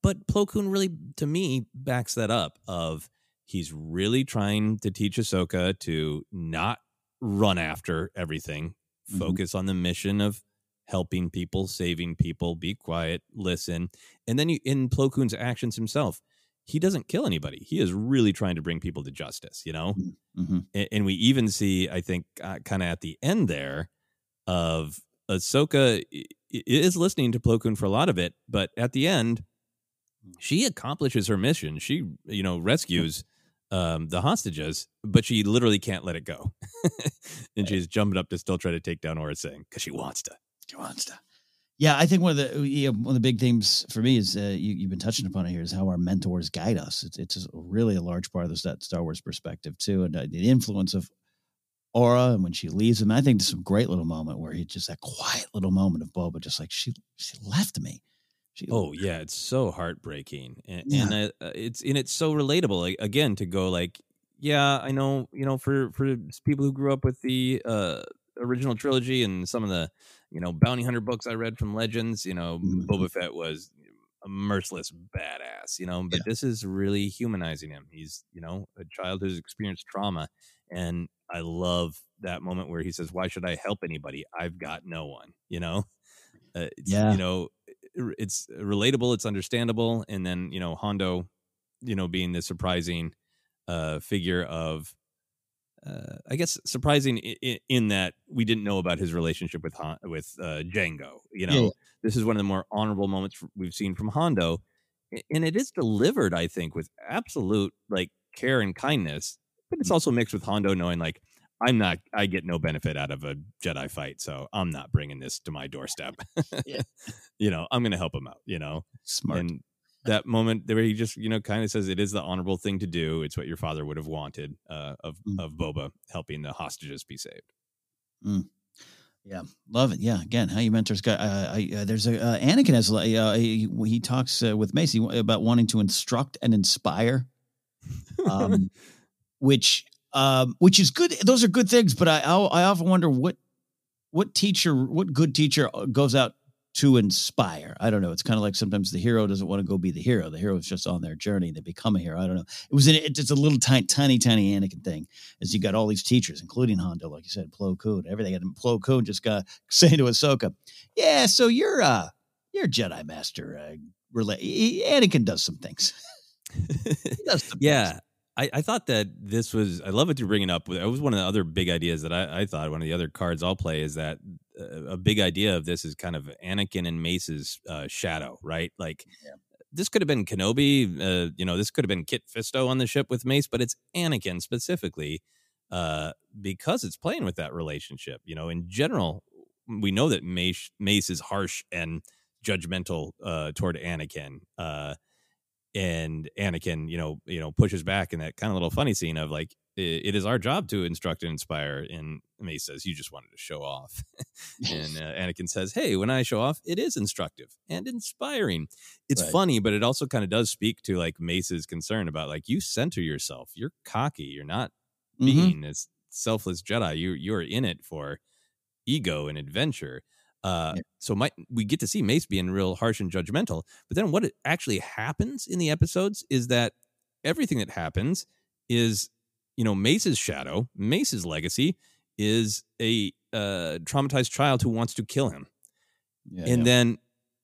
but Plo Koon really, to me, backs that up. Of he's really trying to teach Ahsoka to not run after everything, Mhm. focus on the mission of helping people, saving people, be quiet, listen, and then you in Plo Koon's actions himself. He doesn't kill anybody. He is really trying to bring people to justice, you know? Mm-hmm. and, and we even see, I think, uh, kind of at the end there, of Ahsoka is listening to Plo Koon for a lot of it, but at the end, she accomplishes her mission. She, you know, rescues um, the hostages, but she literally can't let it go, *laughs* and she's jumping up to still try to take down Aurra Sing because she wants to. She wants to. Yeah, I think one of the yeah, one of the big themes for me is uh, you, you've been touching upon it here is how our mentors guide us. It's it's really a large part of this that Star Wars perspective too, and uh, the influence of Aurra and when she leaves him. I think there's some great little moment where he just that quiet little moment of Boba, just like she she left me. She, Oh yeah, it's so heartbreaking, and, Yeah. and uh, uh, it's and it's so relatable. Like again, to go like, yeah, I know, you know, for for people who grew up with the uh, original trilogy and some of the you know bounty hunter books I read from Legends, you know, Mhm. Boba Fett was a merciless badass, you know, but this is really humanizing him. He's you know a child who's experienced trauma, and I love that moment where he says, "Why should I help anybody? I've got no one," you know. Uh, Yeah. you know, it's relatable, it's understandable, and then you know Hondo, you know, being the surprising uh, figure of, uh, I guess, surprising in, in that we didn't know about his relationship with Han, with uh, Jango. You know, Yeah, this is one of the more honorable moments we've seen from Hondo, and it is delivered, I think, with absolute like care and kindness. But it's also mixed with Hondo knowing like. I'm not. I get no benefit out of a Jedi fight, so I'm not bringing this to my doorstep. Yeah. *laughs* you know, I'm going to help him out. You know, smart. and that moment where he just you know kind of says it is the honorable thing to do. It's what your father would have wanted uh, of Mm. of Boba helping the hostages be saved. Yeah, love it. Yeah, again, how you mentors guy. Uh, I, uh, there's a uh, Anakin has uh, he, he talks uh, with Macy about wanting to instruct and inspire, um, *laughs* which um, which is good. Those are good things, but I I I often wonder what what teacher, what good teacher uh, goes out to inspire. I don't know. It's kind of like sometimes the hero doesn't want to go be the hero. The hero is just on their journey. They become a hero. I don't know. It was an, it's a little tiny, tiny, tiny Anakin thing. As you got all these teachers, including Hondo, like you said, Plo Koon, everything. And Plo Koon just got *laughs* saying to Ahsoka, "Yeah, so you're uh, you're Jedi Master. Uh, rela- Anakin does some things. *laughs* he does some *laughs* Yeah. I, I thought that this was. I love what you're bringing up. It was one of the other big ideas that I, I thought. One of the other cards I'll play is that uh, a big idea of this is kind of Anakin and Mace's uh, shadow, right? Like this could have been Kenobi. Uh, you know, this could have been Kit Fisto on the ship with Mace, but it's Anakin specifically uh, because it's playing with that relationship. You know, in general, we know that Mace Mace is harsh and judgmental uh, toward Anakin. And Anakin, you know, you know, pushes back in that kind of little funny scene of like, "I- it is our job to instruct and inspire. And Mace says, "You just wanted to show off," *laughs* and *laughs* uh, Anakin says, "Hey, when I show off, it is instructive and inspiring. It's Right. funny, but it also kind of does speak to like Mace's concern about like you center yourself. You're cocky. You're not Mhm. being this selfless Jedi. You you're in it for ego and adventure. Uh, So might we get to see Mace being real harsh and judgmental, but then what actually happens in the episodes is that everything that happens is you know Mace's shadow, Mace's legacy is a uh, traumatized child who wants to kill him. Yeah, and yeah. then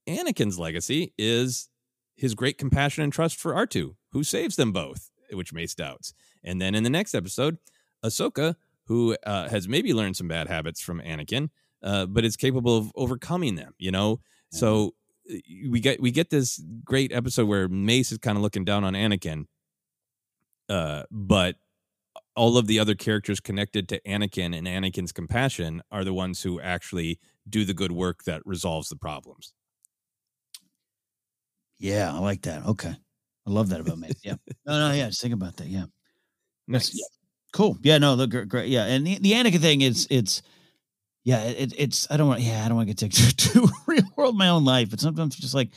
Anakin's legacy is his great compassion and trust for R2, who saves them both, which Mace doubts. And then in the next episode, Ahsoka, who uh, has maybe learned some bad habits from Anakin, uh, but it's capable of overcoming them. You know, so uh, we get we get this great episode where Mace is kind of looking down on Anakin, uh, but all of the other characters connected to Anakin and Anakin's compassion are the ones who actually do the good work that resolves the problems. Yeah, I like that. Okay. I love that about Mace. Yeah. *laughs* No, no, yeah. Just think about that. Yeah. That's- Nice. yeah. Cool. Yeah, no, look great. Yeah. And the, the Anakin thing is it's yeah, it, it's I don't want yeah, I don't want to get too, *laughs* too real world my own life, but sometimes it's just like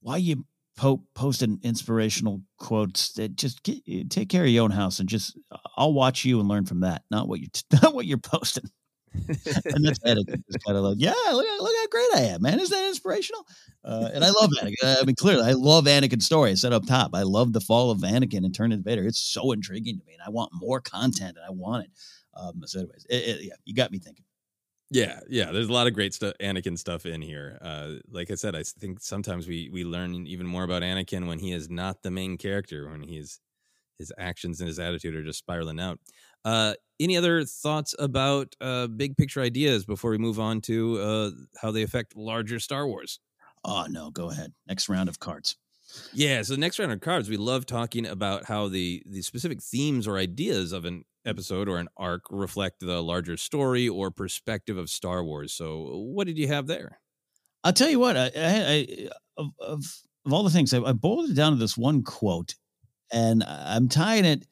why you po- posting inspirational quotes that just get, eh, take care of your own house and just I'll watch you and learn from that, not what you *laughs* not what you're posting. *laughs* and that's kind of like, yeah, look, look how great I am, man. Isn't that inspirational? Uh, and I love Anakin. I mean, clearly, I love Anakin's story. I said up top, I love the fall of Anakin and turn into Vader. It's so intriguing to me, and I want more content, and I want it. Um, so, anyways, it, it- yeah, you got me thinking. Yeah, yeah. There's a lot of great stuff, Anakin stuff in here. Uh, like I said, I think sometimes we we learn even more about Anakin when he is not the main character, when he's his actions and his attitude are just spiraling out. Uh, any other thoughts about uh, big picture ideas before we move on to uh, how they affect larger Star Wars? Oh no, go ahead. Next round of cards. Yeah, so the next round of cards, we love talking about how the the specific themes or ideas of an episode or an arc reflect the larger story or perspective of Star Wars. So, what did you have there? I'll tell you what. I, I, I of, of of all the things, I, I boiled it down to this one quote, and I'm tying it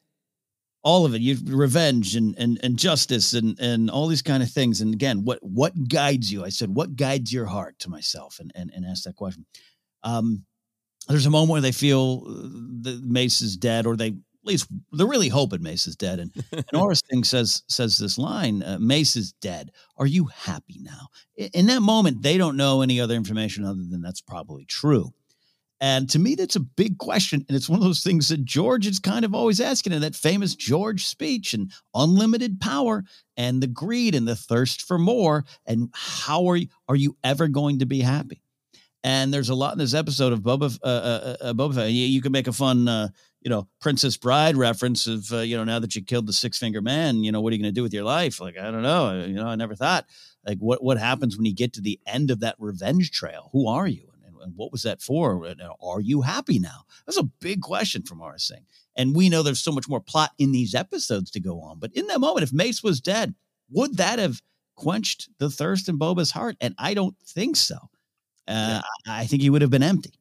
all of it. You revenge and and and justice and and all these kind of things. And again, what what guides you? I said, what guides your heart to myself, and and and asked that question. Um, there's a moment where they feel uh, that Mace is dead, or they at least they're really hoping Mace is dead. And, and *laughs* Aurra Sing says says this line: uh, "Mace is dead. Are you happy now?" I- In that moment, they don't know any other information other than that's probably true. And to me, that's a big question. And it's one of those things that George is kind of always asking in that famous George speech and unlimited power and the greed and the thirst for more. And how are you, are you ever going to be happy? And there's a lot in this episode of Boba, uh, uh, uh, Boba Fett. You, you can make a fun, uh, you know, Princess Bride reference of, uh, you know, now that you killed the six finger man, you know, what are you going to do with your life? Like, I don't know. You know, I never thought, like, what, what happens when you get to the end of that revenge trail? Who are you? And, and what was that for? And are you happy now? That's a big question from Aurra Sing. And we know there's so much more plot in these episodes to go on. But in that moment, if Mace was dead, would that have quenched the thirst in Boba's heart? And I don't think so. Uh, I I think he would have been empty.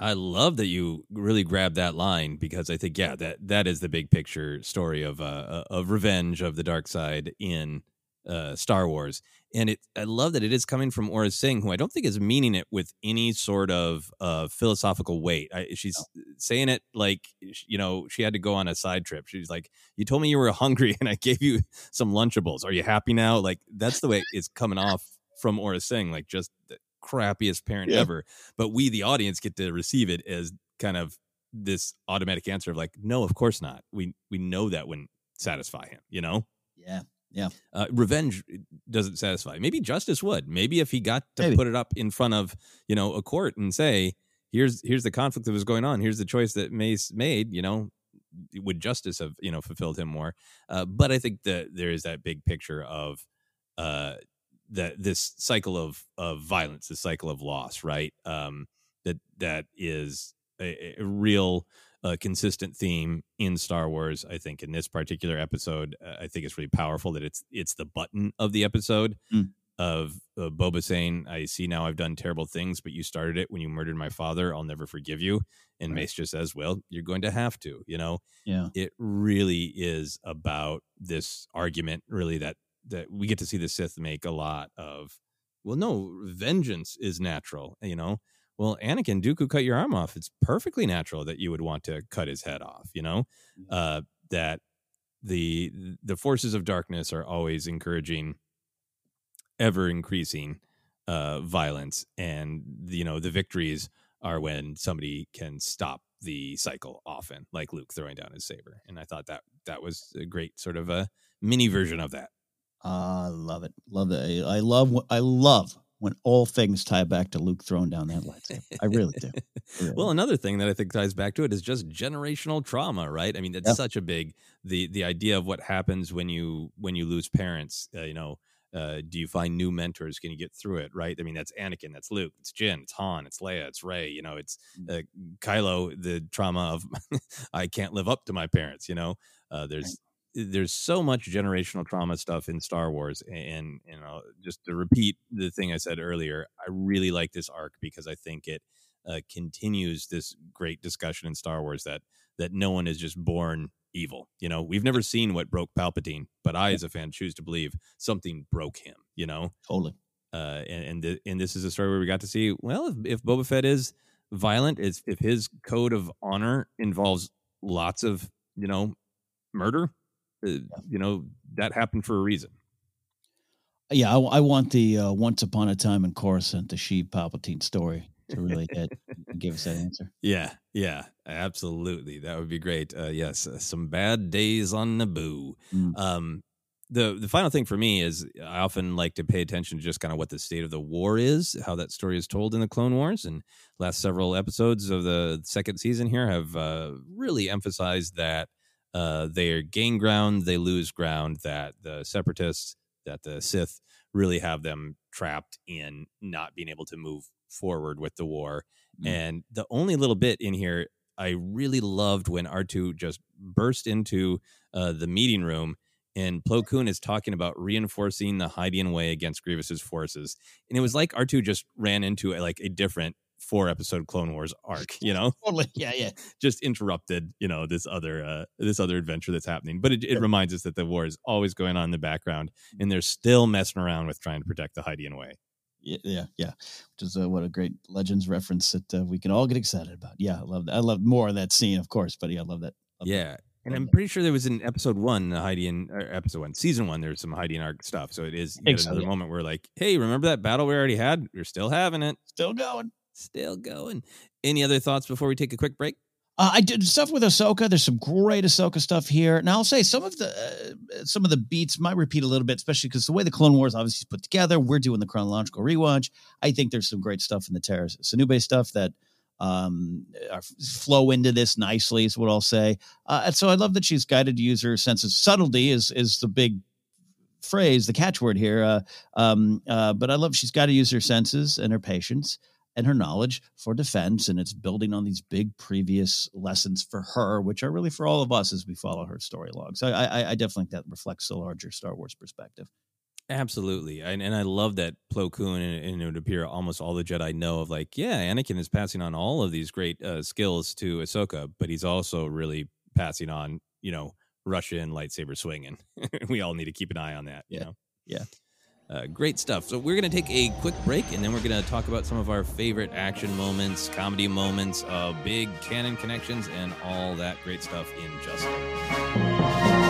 I love that you really grabbed that line because I think yeah that that is the big picture story of uh of revenge of the dark side in uh Star Wars. And it I love that it is coming from Aurra Sing who I don't think is meaning it with any sort of uh philosophical weight. I, she's saying it like you know she had to go on a side trip. She's like you told me you were *laughs* hungry and I gave you some lunchables. Are you happy now? Like that's the way it's coming off from Aurra Sing like just crappiest parent Yeah. ever but we the audience get to receive it as kind of this automatic answer of like no of course not we we know that wouldn't satisfy him you know Yeah. Yeah. uh, revenge doesn't satisfy maybe justice would maybe if he got to Maybe. put it up in front of you know a court and say here's here's the conflict that was going on here's the choice that mace made you know would justice have you know fulfilled him more uh, but i think that there is that big picture of uh that this cycle of of violence this cycle of loss right um that that is a, a real uh, consistent theme in Star Wars. I think in this particular episode, uh, I think it's really powerful that it's it's the button of the episode Mm. of uh, Boba saying, "I see now I've done terrible things, but you started it when you murdered my father. I'll never forgive you." And Right. Mace just says, "Well, you're going to have to," you know Yeah. it really is about this argument really that that we get to see the sith make a lot of well no vengeance is natural you know? Well anakin dooku cut your arm off. It's perfectly natural that you would want to cut his head off you know? Uh that the the forces of darkness are always encouraging ever increasing uh violence and you know the victories are when somebody can stop the cycle often like luke throwing down his saber and i thought that that was a great sort of a mini version of that I love it. Love it. I love. I love when all things tie back to Luke throwing down that lightsaber. I really do. Really Well, another thing that I think ties back to it is just generational trauma, right? I mean, that's Yeah. such a big the the idea of what happens when you when you lose parents. Uh, you know, uh, do you find new mentors? Can you get through it? Right? I mean, that's Anakin, that's Luke, it's Jyn, it's Han, it's Leia, it's Rey. You know, it's Mm. uh, Kylo. The trauma of *laughs* I can't live up to my parents. You know, uh, there's there's so much generational trauma stuff in Star Wars, and you know, just to repeat the thing I said earlier, I really like this arc because I think it uh, continues this great discussion in Star Wars that that no one is just born evil. You know, we've never seen what broke Palpatine, but I, as a fan, choose to believe something broke him. You know, totally. uh, and and, th- and this is a story where we got to see well if, if Boba Fett is violent, if his code of honor involves lots of you know murder, uh, you know that happened for a reason. Yeah, I, I want the uh, Once Upon a Time in Coruscant, the Sheev Palpatine story to really and give us that answer. *laughs* Yeah, yeah, absolutely. That would be great. Uh, yes, uh, some bad days on Naboo. Mm. Um, the the final thing for me is I often like to pay attention to just kind of what the state of the war is, how that story is told in the Clone Wars, and last several episodes of the second season here have uh, really emphasized that uh, they gain ground, they lose ground, that the Separatists, that the Sith really have them trapped in not being able to move forward with the war. Mm. And the only little bit in here I really loved when R2 just burst into uh, the meeting room and Plo Koon is talking about reinforcing the Hydian Way against Grievous's forces. And it was like R2 just ran into a, like a different four episode Clone Wars arc, *laughs* you know? *laughs* Totally. Yeah, yeah. just interrupted, you know, this other uh this other adventure that's happening. But it, it reminds us that the war is always going on in the background and they're still messing around with trying to protect the Hydian Way. Yeah, yeah, yeah. Which is uh, what a great Legends reference that uh, we can all get excited about. Yeah, I love that. I love more of that scene, of course, but yeah, I love that. Love that. Yeah. And I'm that. pretty sure there was in episode one, and or episode one, season one, there's some Hydian arc stuff. So it is yet so, another yeah. moment where like, hey, remember that battle we already had? We're still having it. Still going. Still going. Any other thoughts before we take a quick break? Uh, I did stuff with Ahsoka. There's some great Ahsoka stuff here. Now I'll say some of the uh, some of the beats might repeat a little bit, especially because the way the Clone Wars obviously is put together. We're doing the chronological rewatch. I think there's some great stuff in the Tera Sinube stuff that um, are, flow into this nicely. Is what I'll say. Uh, and so I love that she's guided to use her sense of subtlety. Is is the big phrase, the catchword here. Uh, um, uh, but I love she's got to use her senses and her patience and her knowledge for defense. And it's building on these big previous lessons for her, which are really for all of us as we follow her story log. So I, I, I definitely think that reflects the larger Star Wars perspective. Absolutely. And, and I love that Plo Koon and, and it would appear almost all the Jedi know of like, yeah, Anakin is passing on all of these great uh, skills to Ahsoka, but he's also really passing on, you know, Russian lightsaber swinging. *laughs* we all need to keep an eye on that, you Yeah. know? Yeah. Uh, great stuff. So we're going to take a quick break, and then we're going to talk about some of our favorite action moments, comedy moments, uh, big canon connections, and all that great stuff in just.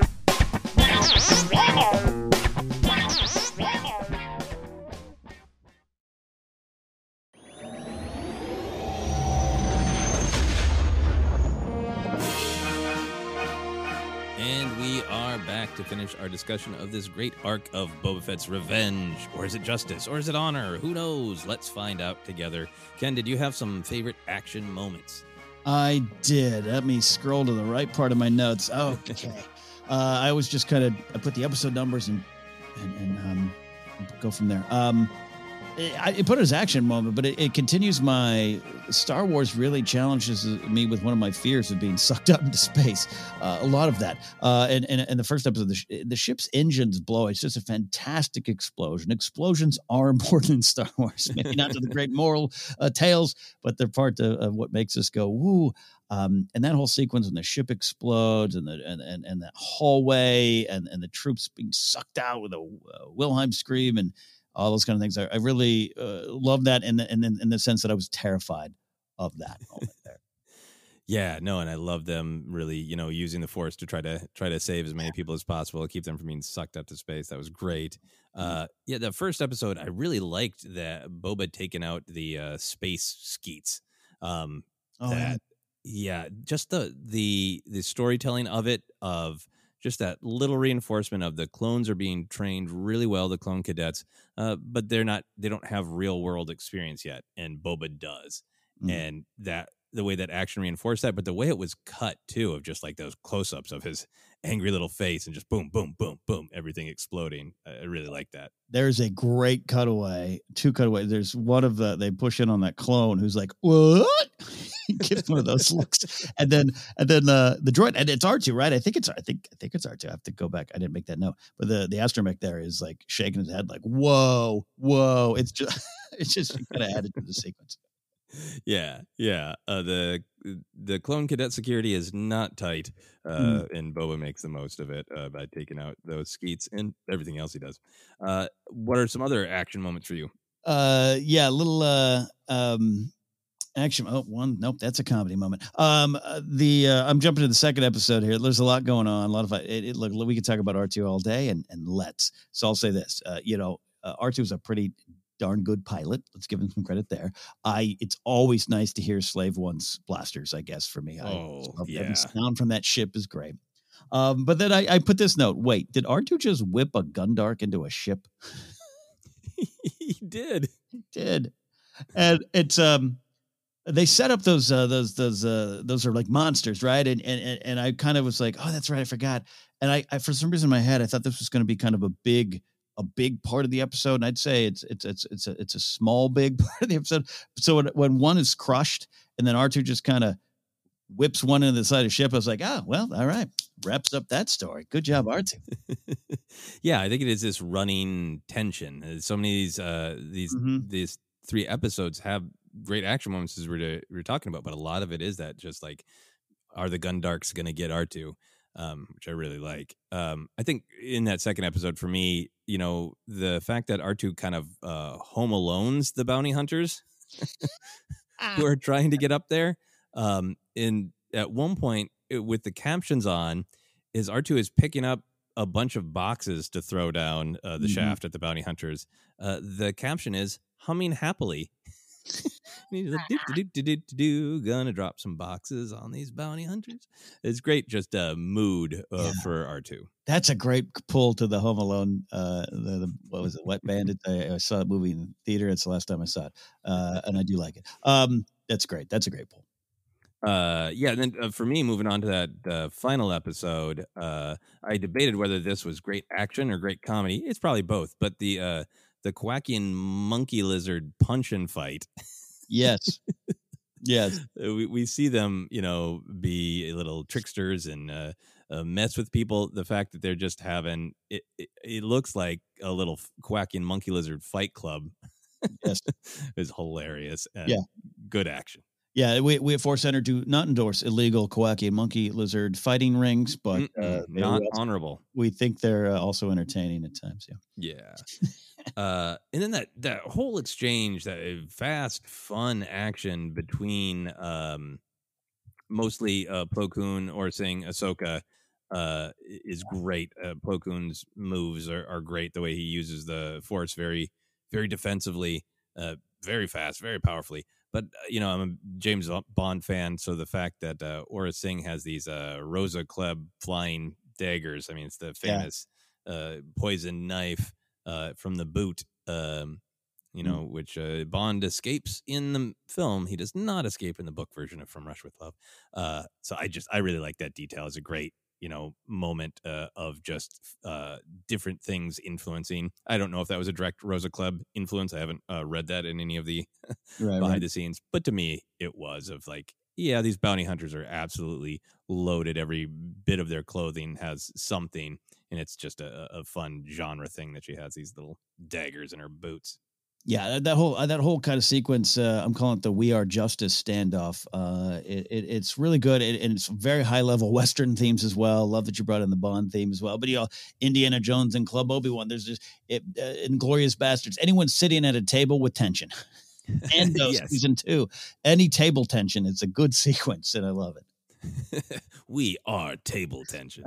To finish our discussion of this great arc of Boba Fett's revenge. Or is it justice? Or is it honor? Who knows? Let's find out together. Ken, did you have some favorite action moments? I did. Let me scroll to the right part of my notes. Okay. *laughs* uh, I was just kind of I put the episode numbers and and, and um, go from there. Um, I, I put it as action moment, but it, it continues my Star Wars really challenges me with one of my fears of being *laughs* sucked up into space. Uh, a lot of that. Uh, and, and, and the first episode, the, sh- the ship's engines blow. It's just a fantastic explosion. Explosions are *laughs* important in Star Wars, maybe not to the great moral uh, tales, but they're part of, of what makes us go, woo. Um, and that whole sequence when the ship explodes and the and and, and that hallway and, and the troops being sucked out with a uh, Wilhelm scream and all those kind of things. I, I really uh, love that in the, in, in the sense that I was terrified of that moment there. Yeah, no, and I love them really, you know, using the force to try to try to save as many people as possible, keep them from being sucked up to space. That was great. Uh, yeah, the first episode, I really liked that Boba taking out the uh, space skeets. Um, Oh, that, yeah, just the the the storytelling of it of just that little reinforcement of the clones are being trained really well, the clone cadets, uh, but they're not they don't have real world experience yet, and Boba does, Mm. and that the way that action reinforced that, but the way it was cut too, of just like those close ups of his angry little face and just boom, boom, boom, boom, everything exploding. I really like that. There's a great cutaway, two cutaway. There's one of the they push in on that clone who's like, "What?" *laughs* gives one of those looks, and then and then uh, the droid, and it's R two, right? I think it's I think I think it's R two. I have to go back. I didn't make that note, but the the astromech there is like shaking his head, like, "Whoa, whoa!" It's just *laughs* it's just kind of added to the sequence. Yeah, yeah. Uh, the the clone cadet security is not tight, uh, Mm. and Boba makes the most of it uh, by taking out those skeets and everything else he does. Uh, what are some other action moments for you? Uh, yeah, a little uh, um, Action. Oh, one. Nope, that's a comedy moment. Um, uh, the uh, I'm jumping to the second episode here. There's a lot going on. A lot of it. it look, we could talk about R2 all day, and and let's. So I'll say this. Uh, you know, uh, R2 is a pretty darn good pilot. Let's give him some credit there. I. It's always nice to hear Slave One's blasters. I guess for me. Oh, I yeah. Every sound from that ship is great. Um, but then I, I put this note. Wait, did R2 just whip a Gundark into a ship? *laughs* he did. He did. And it's um they set up those uh those those uh those are like monsters, right? And and and I kind of was like, oh, that's right, I forgot. And I, I for some reason in my head, I thought this was going to be kind of a big a big part of the episode. And I'd say it's it's it's it's a it's a small big *laughs* part of the episode. So when, when one is crushed and then R2 just kind of whips one into the side of the ship, I was like, ah, well, all right, wraps up that story. Good job, R2. *laughs* yeah, I think it is this running tension. Uh, So many of these uh these Mhm. these three episodes have great action moments as we're we we're talking about, but a lot of it is that just like are the Gundarks going to get R2? Um, which I really like. Um, I think in that second episode for me, you know, the fact that R2 kind of uh home alones the bounty hunters *laughs* who are trying to get up there. Um, and at one point it- with the captions on, is R2 is picking up a bunch of boxes to throw down uh, the Mhm. shaft at the bounty hunters. Uh, the caption is humming happily. *laughs* He's like, "Doo, *laughs* doo, doo, doo, doo, doo, gonna drop some boxes on these bounty hunters. It's great, just a mood uh, Yeah. for R2. That's a great pull to the Home Alone. Uh, the, the what was it? Wet Bandit. I, I saw that movie in theater. It's the last time I saw it, uh, and I do like it. Um, that's great. That's a great pull. uh yeah and then uh, for me moving on to that uh, final episode uh i debated whether this was great action or great comedy it's probably both but the uh the Kowakian monkey lizard punch and fight Yes, yes. *laughs* Uh, we, we see them you know be a little tricksters and uh, uh mess with people the fact that they're just having it it, it looks like a little Kowakian monkey lizard fight club Yes. *laughs* is hilarious and Yeah. good action Yeah, we, we at Force Center do not endorse illegal Kawaki monkey lizard fighting rings, but uh, not also- honorable we think they're uh, also entertaining at times. Yeah. Yeah. uh, and then that that whole exchange, that uh, fast, fun action between um, mostly uh, Plo Koon or saying Ahsoka uh, is great. Uh, Plo Koon's moves are, are great. The way he uses the Force very, very defensively, uh, very fast, very powerfully. But uh, you know, I'm a James Bond fan, so the fact that uh, Aurra Sing has these uh, Rosa Klebb flying daggers, I mean, it's the Yeah. famous uh, poison knife uh, from the boot. Um, you Mm. know, which uh, Bond escapes in the film. He does not escape in the book version of From Russia with Love. Uh, so I just I really like that detail. It's a great you know moment uh, of just uh, different things influencing. I don't know if that was a direct Rosa Klebb influence. I haven't uh, read that in any of the Right, behind right. the scenes, but to me it was of like. Yeah, these bounty hunters are absolutely loaded. Every bit of their clothing has something, and it's just a, a fun genre thing that she has these little daggers in her boots. Yeah, that, that whole uh, that whole kind of sequence, uh, I'm calling it the "We Are Justice" standoff. Uh, it, it, it's really good, and, and it's very high level *laughs* Western themes as well. Love that you brought in the Bond theme as well. But you know, Indiana Jones and Club Obi Wan. There's just it, uh, Inglourious Basterds. Anyone sitting at a table with tension, *laughs* and those *laughs* Yes. season two, any table tension. It's a good sequence, and I love it. we are table tension.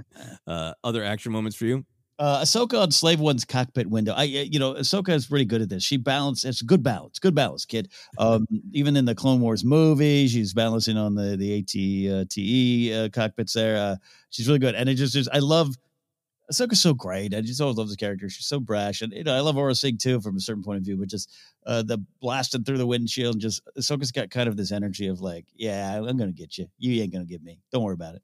Uh, other action moments for you? Uh, Ahsoka on Slave One's cockpit window. I, uh, you know, Ahsoka is pretty good at this. She balances. It's good balance. Good balance, kid. Um, even in the Clone Wars movie, she's balancing on the the AT-TE uh, cockpits there. Uh, she's really good, and it just is. I love Ahsoka's so great. I just always love the character. She's so brash, and you know, I love Aurra too from a certain point of view. But just uh, the blasting through the windshield, and just Ahsoka's got kind of this energy of like, yeah, I'm gonna get you. You ain't gonna get me. Don't worry about it.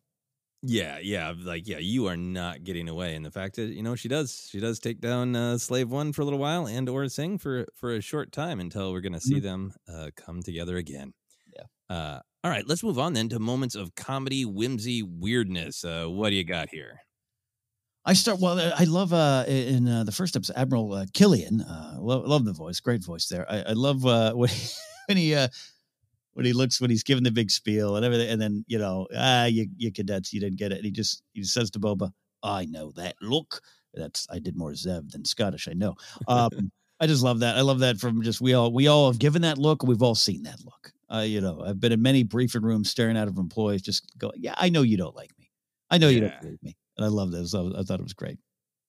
Yeah, yeah, like yeah, you are not getting away. And the fact that you know she does, she does take down uh, Slave One for a little while and Aurra Sing for for a short time until we're going to see Mhm. them uh, come together again. Yeah. Uh, all right, let's move on then to moments of comedy, whimsy, weirdness. Uh, what do you got here? I start well. I love uh, in uh, the first episode, Admiral uh, Killian. Uh, love, love the voice, great voice there. I, I love uh, *laughs* when he, when he uh, when he looks when he's giving the big spiel and everything, and then you know, ah, you you cadets, you didn't get it. And he just he says to Boba, "I know that look." That's I did more Zev than Scottish. I know. Um, *laughs* I just love that. I love that from just we all we all have given that look. We've all seen that look. Uh, you know, I've been in many briefing rooms staring out of employees, just going, "Yeah, I know you don't like me. I know you don't like me." And I love this. I, I thought it was great.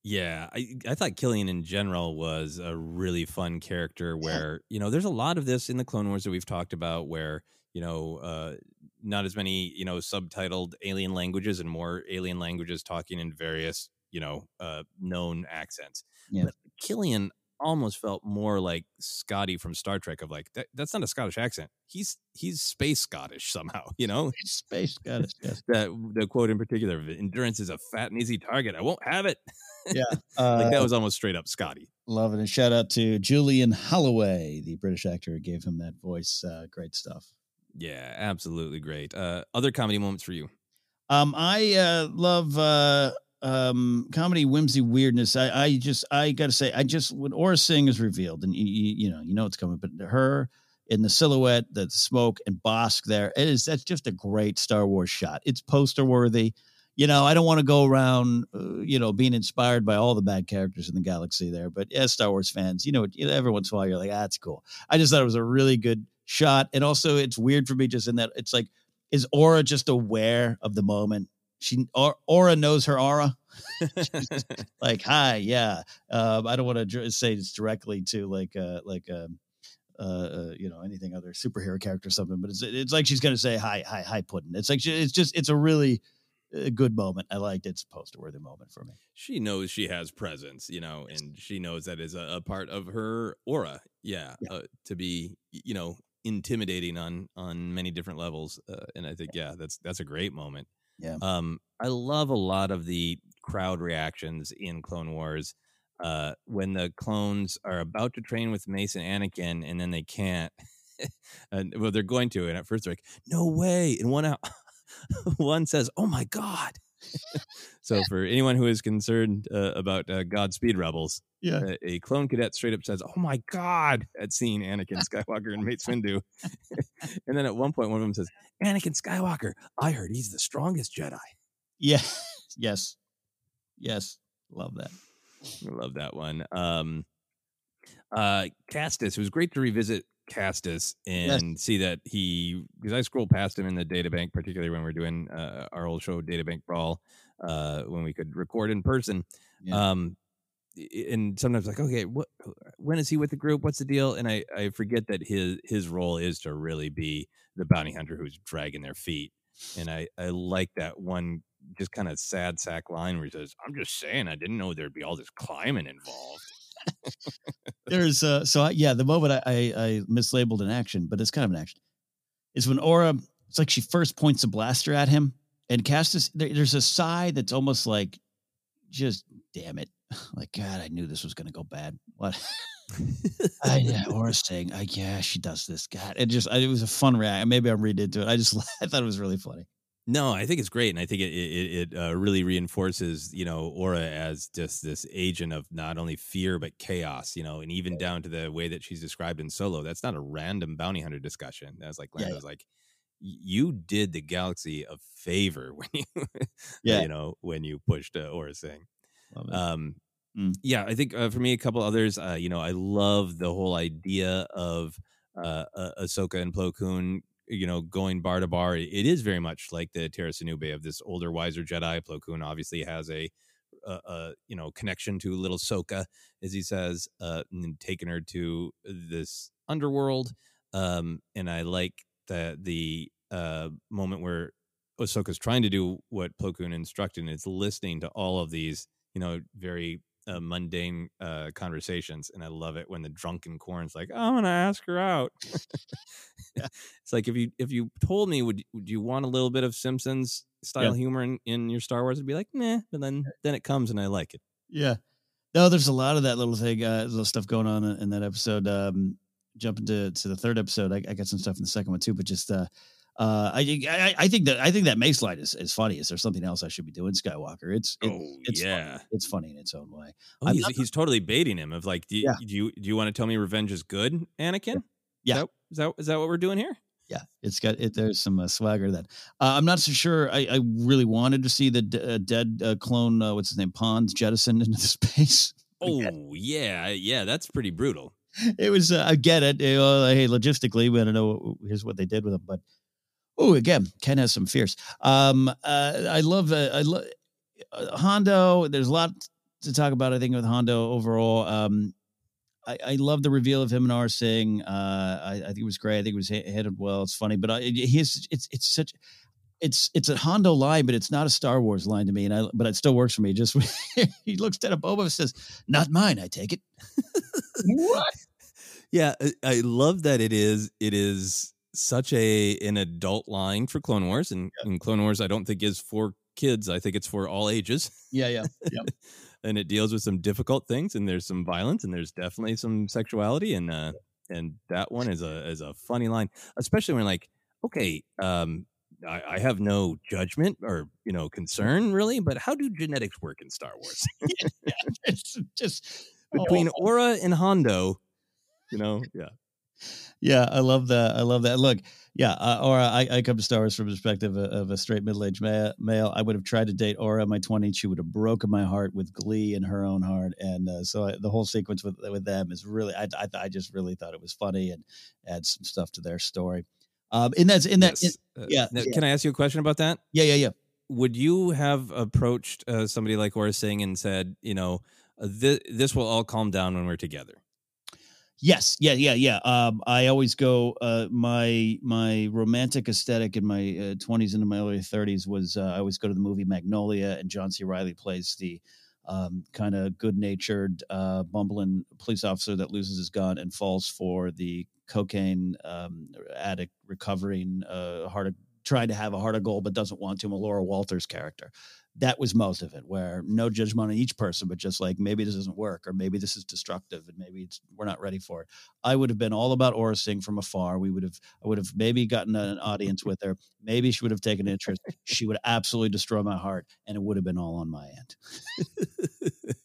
Yeah, I I thought Killian in general was a really fun character. Where you know, there's a lot of this in the Clone Wars that we've talked about, where you know, uh, not as many you know subtitled alien languages and more alien languages talking in various you know uh, known accents. Yeah. But Killian almost felt more like Scotty from Star Trek. Of like that, that's not a Scottish accent. He's he's space Scottish somehow. *laughs* You know, Space Scottish. Yes. *laughs* that the quote in particular: "Endurance is a fat and easy target. I won't have it." *laughs* Yeah. like that Uh, was almost straight up Scotty. Love it. And shout out to Julian Holloway, the British actor who gave him that voice. Uh, great stuff. Yeah, absolutely great. Uh, other comedy moments for you? Um, I uh, love uh, um, comedy, whimsy, weirdness. I, I just, I got to say, I just when Aurra Sing is revealed, and you, you, you know, you know it's coming, but her in the silhouette, the smoke, and Bossk there, it is that's just a great Star Wars shot. It's poster worthy. You know, I don't want to go around, uh, you know, being inspired by all the bad characters in the galaxy there, but as Star Wars fans, you know, you know, every once in a while you're like, ah, that's cool. I just thought it was a really good shot, and also it's weird for me just in that it's like, is Aurra just aware of the moment? She or, Aurra knows her aura. *laughs* Like, hi, yeah. Um, I don't want to say this directly to like, uh, like, um, uh, uh, you know, anything other superhero character or something, but it's it's like she's gonna say hi, hi, hi, Puddin. It's like she, it's just it's a really uh, good moment. I liked it. It's a poster worthy moment for me. She knows she has presence, you know, and she knows that is a, a part of her aura. Yeah, Uh, to be, you know, intimidating on on many different levels. Uh, and I think, yeah, that's that's a great moment. Yeah. Um, I love a lot of the crowd reactions in Clone Wars. Uh, when the clones are about to train with Mace and Anakin, and then they can't. *laughs* and well, they're going to, and at first they're like, "No way!" And one out, *laughs* one says, "Oh my god!" *laughs* so for anyone who is concerned uh, about uh, Godspeed Rebels, Yeah. a, a clone cadet straight up says, "Oh my god!" at seeing Anakin *laughs* Skywalker and Mace Windu, *laughs* and then at one point one of them says, "Anakin Skywalker, I heard he's the strongest Jedi." Yeah. yes. Yes. Love that. Love that one. Um, uh, Castas. It was great to revisit Castas and see that he because I scrolled past him in the databank, particularly when we are doing uh, our old show Databank Brawl, uh, when we could record in person. Yeah. Um, and sometimes like, okay, what? When is he with the group? What's the deal? And I I forget that his his role is to really be the bounty hunter who's dragging their feet. And I I like that one just kind of sad sack line where he says, "I'm just saying, I didn't know there'd be all this climbing involved." *laughs* There's uh so I, yeah, the moment I, I I mislabeled an action, but it's kind of an action. Is when Aurra it's like she first points a blaster at him and Castas there, there's a sigh that's almost like just damn it. *laughs* Like God, I knew this was gonna go bad. What *laughs* I yeah, Aurra's saying, I yeah, she does this. God. It just I, it was a fun react. Maybe I'm reading into it. I just I thought it was really funny. No, I think it's great, and I think it it, it uh, really reinforces you know Aurra as just this agent of not only fear but chaos. You know, and even down to the way that she's described in Solo. That's not a random bounty hunter discussion. That's like Yeah, Lando's like, you did the galaxy a favor *laughs* when you, Yeah. you know, when you pushed uh, Aurra Sing. Um, Mm. yeah, I think uh, for me, a couple others. Uh, you know, I love the whole idea of uh, uh, Ahsoka and Plo Koon. You know, going bar to bar. It is very much like the Tera Sinube of this older, wiser Jedi. Plo Koon obviously has a, a, a you know connection to little Soka, as he says, uh, and taking her to this underworld. Um, and I like the the uh, moment where Ahsoka's trying to do what Plo Koon instructed, and it's listening to all of these, you know, very uh, mundane uh, conversations. And I love it when the drunken Quarren's like, "I'm gonna ask her out." *laughs* It's like if you if you told me, would would you want a little bit of Simpsons style Yeah. humor in, in your Star Wars? I'd be like, meh. But then then it comes, and I like it. Yeah. No, there's a lot of that little thing, uh, little stuff going on in, in that episode. Um, jumping to to the third episode, I, I got some stuff in the second one too, but just uh, uh, I, I I think that I think that Mace line is, is funny. Is there something else I should be doing, Skywalker? It's it, Oh, it's funny. yeah. it's funny in its own way. Oh, he's, not- he's totally baiting him. Of like, do you, Yeah. do you do you want to tell me revenge is good, Anakin? Yeah. Is that, is that is that what we're doing here? yeah, it's got it. There's some uh, swagger that Uh, I'm not so sure. I, I really wanted to see the d- uh, dead uh, clone. Uh, what's his name? Ponds jettisoned *laughs* into the space. *laughs* Oh yeah, yeah, that's pretty brutal. it was. Uh, I get it. You know, hey, logistically, we don't know. Here's what they did with him, but oh, again, Ken has some fears. Um, uh, I love. Uh, I love uh, Hondo. There's a lot to talk about. I think with Hondo overall. Um, I, I love the reveal of him and Aurra Sing. Uh, I, I think it was great. I think it was headed well. It's funny, but I, he's it's it's such it's it's a Hondo line, but it's not a Star Wars line to me. And I but it still works for me. Just *laughs* he looks at a Boba and says, "Not mine." I take it. what? *laughs* Yeah, I, I love that it is it is such a an adult line for Clone Wars, and, and Clone Wars I don't think is for kids. I think it's for all ages. Yeah, yeah, yeah. *laughs* and it deals with some difficult things, and there's some violence, and there's definitely some sexuality, and uh, and that one is a is a funny line, especially when like, okay, um, I, I have no judgment or you know concern really, but how do genetics work in Star Wars? *laughs* yeah, it's just *laughs* between oh. Aurra and Hondo, you know, yeah. Yeah, I love that. I love that. Look, yeah, uh, Aurra, I, I come to Star Wars from the perspective of, of a straight middle aged ma- male. I would have tried to date Aurra in my 20s. She would have broken my heart with glee in her own heart. And uh, so I, the whole sequence with with them is really, I, I, I, just really thought it was funny and add some stuff to their story. Um, and that's in that, yes. in, uh, yeah, now, yeah. Can I ask you a question about that? Yeah, yeah, yeah. Would you have approached uh, somebody like Aurra Sing and said, you know, this, this will all calm down when we're together? Yes, yeah, yeah, yeah. Um, I always go. Uh, my my romantic aesthetic in my twenties uh, into my early thirties was uh, I always go to the movie Magnolia, and John C. Reilly plays the um, kind of good natured, uh, bumbling police officer that loses his gun and falls for the cocaine um, addict recovering uh, heart of, trying to have a heart of gold but doesn't want to. Laura Walters character that was most of it where no judgment on each person but just like maybe this doesn't work or maybe this is destructive and maybe we're not ready for it. I would have been all about Aurra Sing from afar. We would have i would have maybe gotten an audience with her. Maybe she would have taken interest. She would absolutely destroy my heart and it would have been all on my end. *laughs*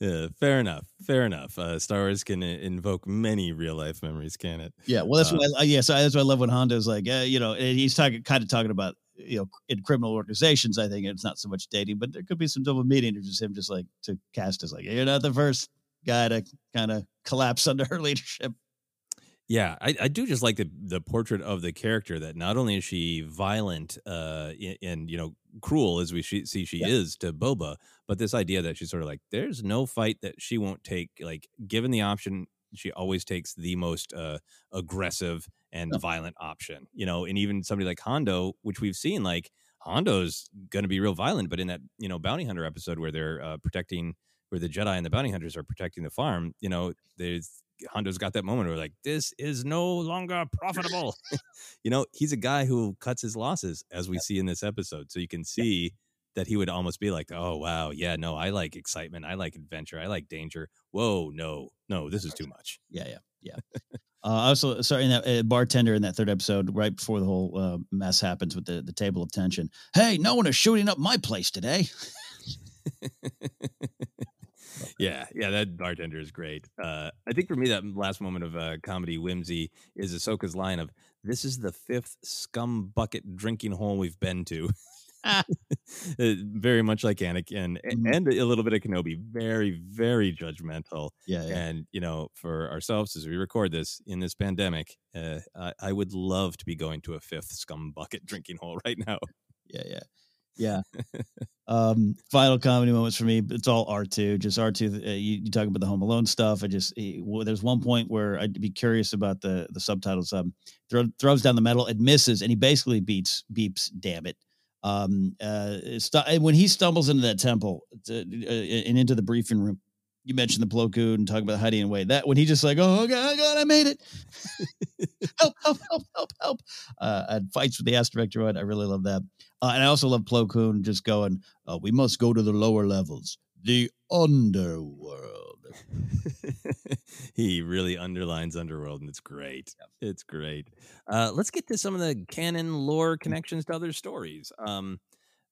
Yeah, fair enough. Fair enough. Uh, Star Wars can invoke many real life memories, can it? Yeah. Well, that's uh, what I, yeah. So that's what I love when Hondo's like, uh, you know, he's talking kind of talking about you know in criminal organizations. I think it's not so much dating, but there could be some double meaning or just him just like to Castas like you're not the first guy to kind of collapse *laughs* under her leadership. Yeah, I, I do just like the the portrait of the character that not only is she violent uh and you know cruel as we see she yeah. is to Boba, but this idea that she's sort of like there's no fight that she won't take. Like given the option, she always takes the most uh aggressive and yeah. violent option. You know, and even somebody like Hondo, which we've seen, like Hondo's going to be real violent, but in that you know bounty hunter episode where they're uh, protecting, where the Jedi and the bounty hunters are protecting the farm, you know, there's Hondo's got that moment where like this is no longer profitable. *laughs* *laughs* you know, he's a guy who cuts his losses as we yeah. see in this episode. So you can see yeah. that he would almost be like, "Oh wow, yeah, no, I like excitement, I like adventure, I like danger. Whoa, no, no, this is too much." Yeah, yeah, yeah. *laughs* uh, also, sorry, in that uh, bartender in that third episode, right before the whole uh, mess happens with the the table of tension. Hey, no one is shooting up my place today. Yeah, yeah, that bartender is great. Uh, I think for me, that last moment of uh, comedy whimsy is Ahsoka's line of "This is the fifth scum bucket drinking hole we've been to." Ah. *laughs* very much like Anakin mm-hmm. and a little bit of Kenobi. Very, very judgmental. Yeah, yeah. And you know, for ourselves as we record this in this pandemic, uh, I, I would love to be going to a fifth scum bucket drinking hole right now. Yeah, yeah. Yeah. *laughs* um, final comedy moments for me. It's all R two. Just R two. Uh, you, you talk about the Home Alone stuff. I just he, well, there's one point where I'd be curious about the the subtitles. Um, throw, throws down the metal, it misses, and he basically beats beeps. Damn it. Um, uh, st- when he stumbles into that temple to, uh, and into the briefing room, you mentioned the Plo Koon and talking about hiding away. That when he just like, oh god, god, I made it. *laughs* *laughs* help, help, help, help, help. Uh, and fights with the asteroid. I really love that. Uh, and I also love Plo Koon just going, uh, we must go to the lower levels, the underworld. *laughs* he really underlines underworld, and it's great. It's great. Uh, let's get to some of the canon lore connections to other stories. Um,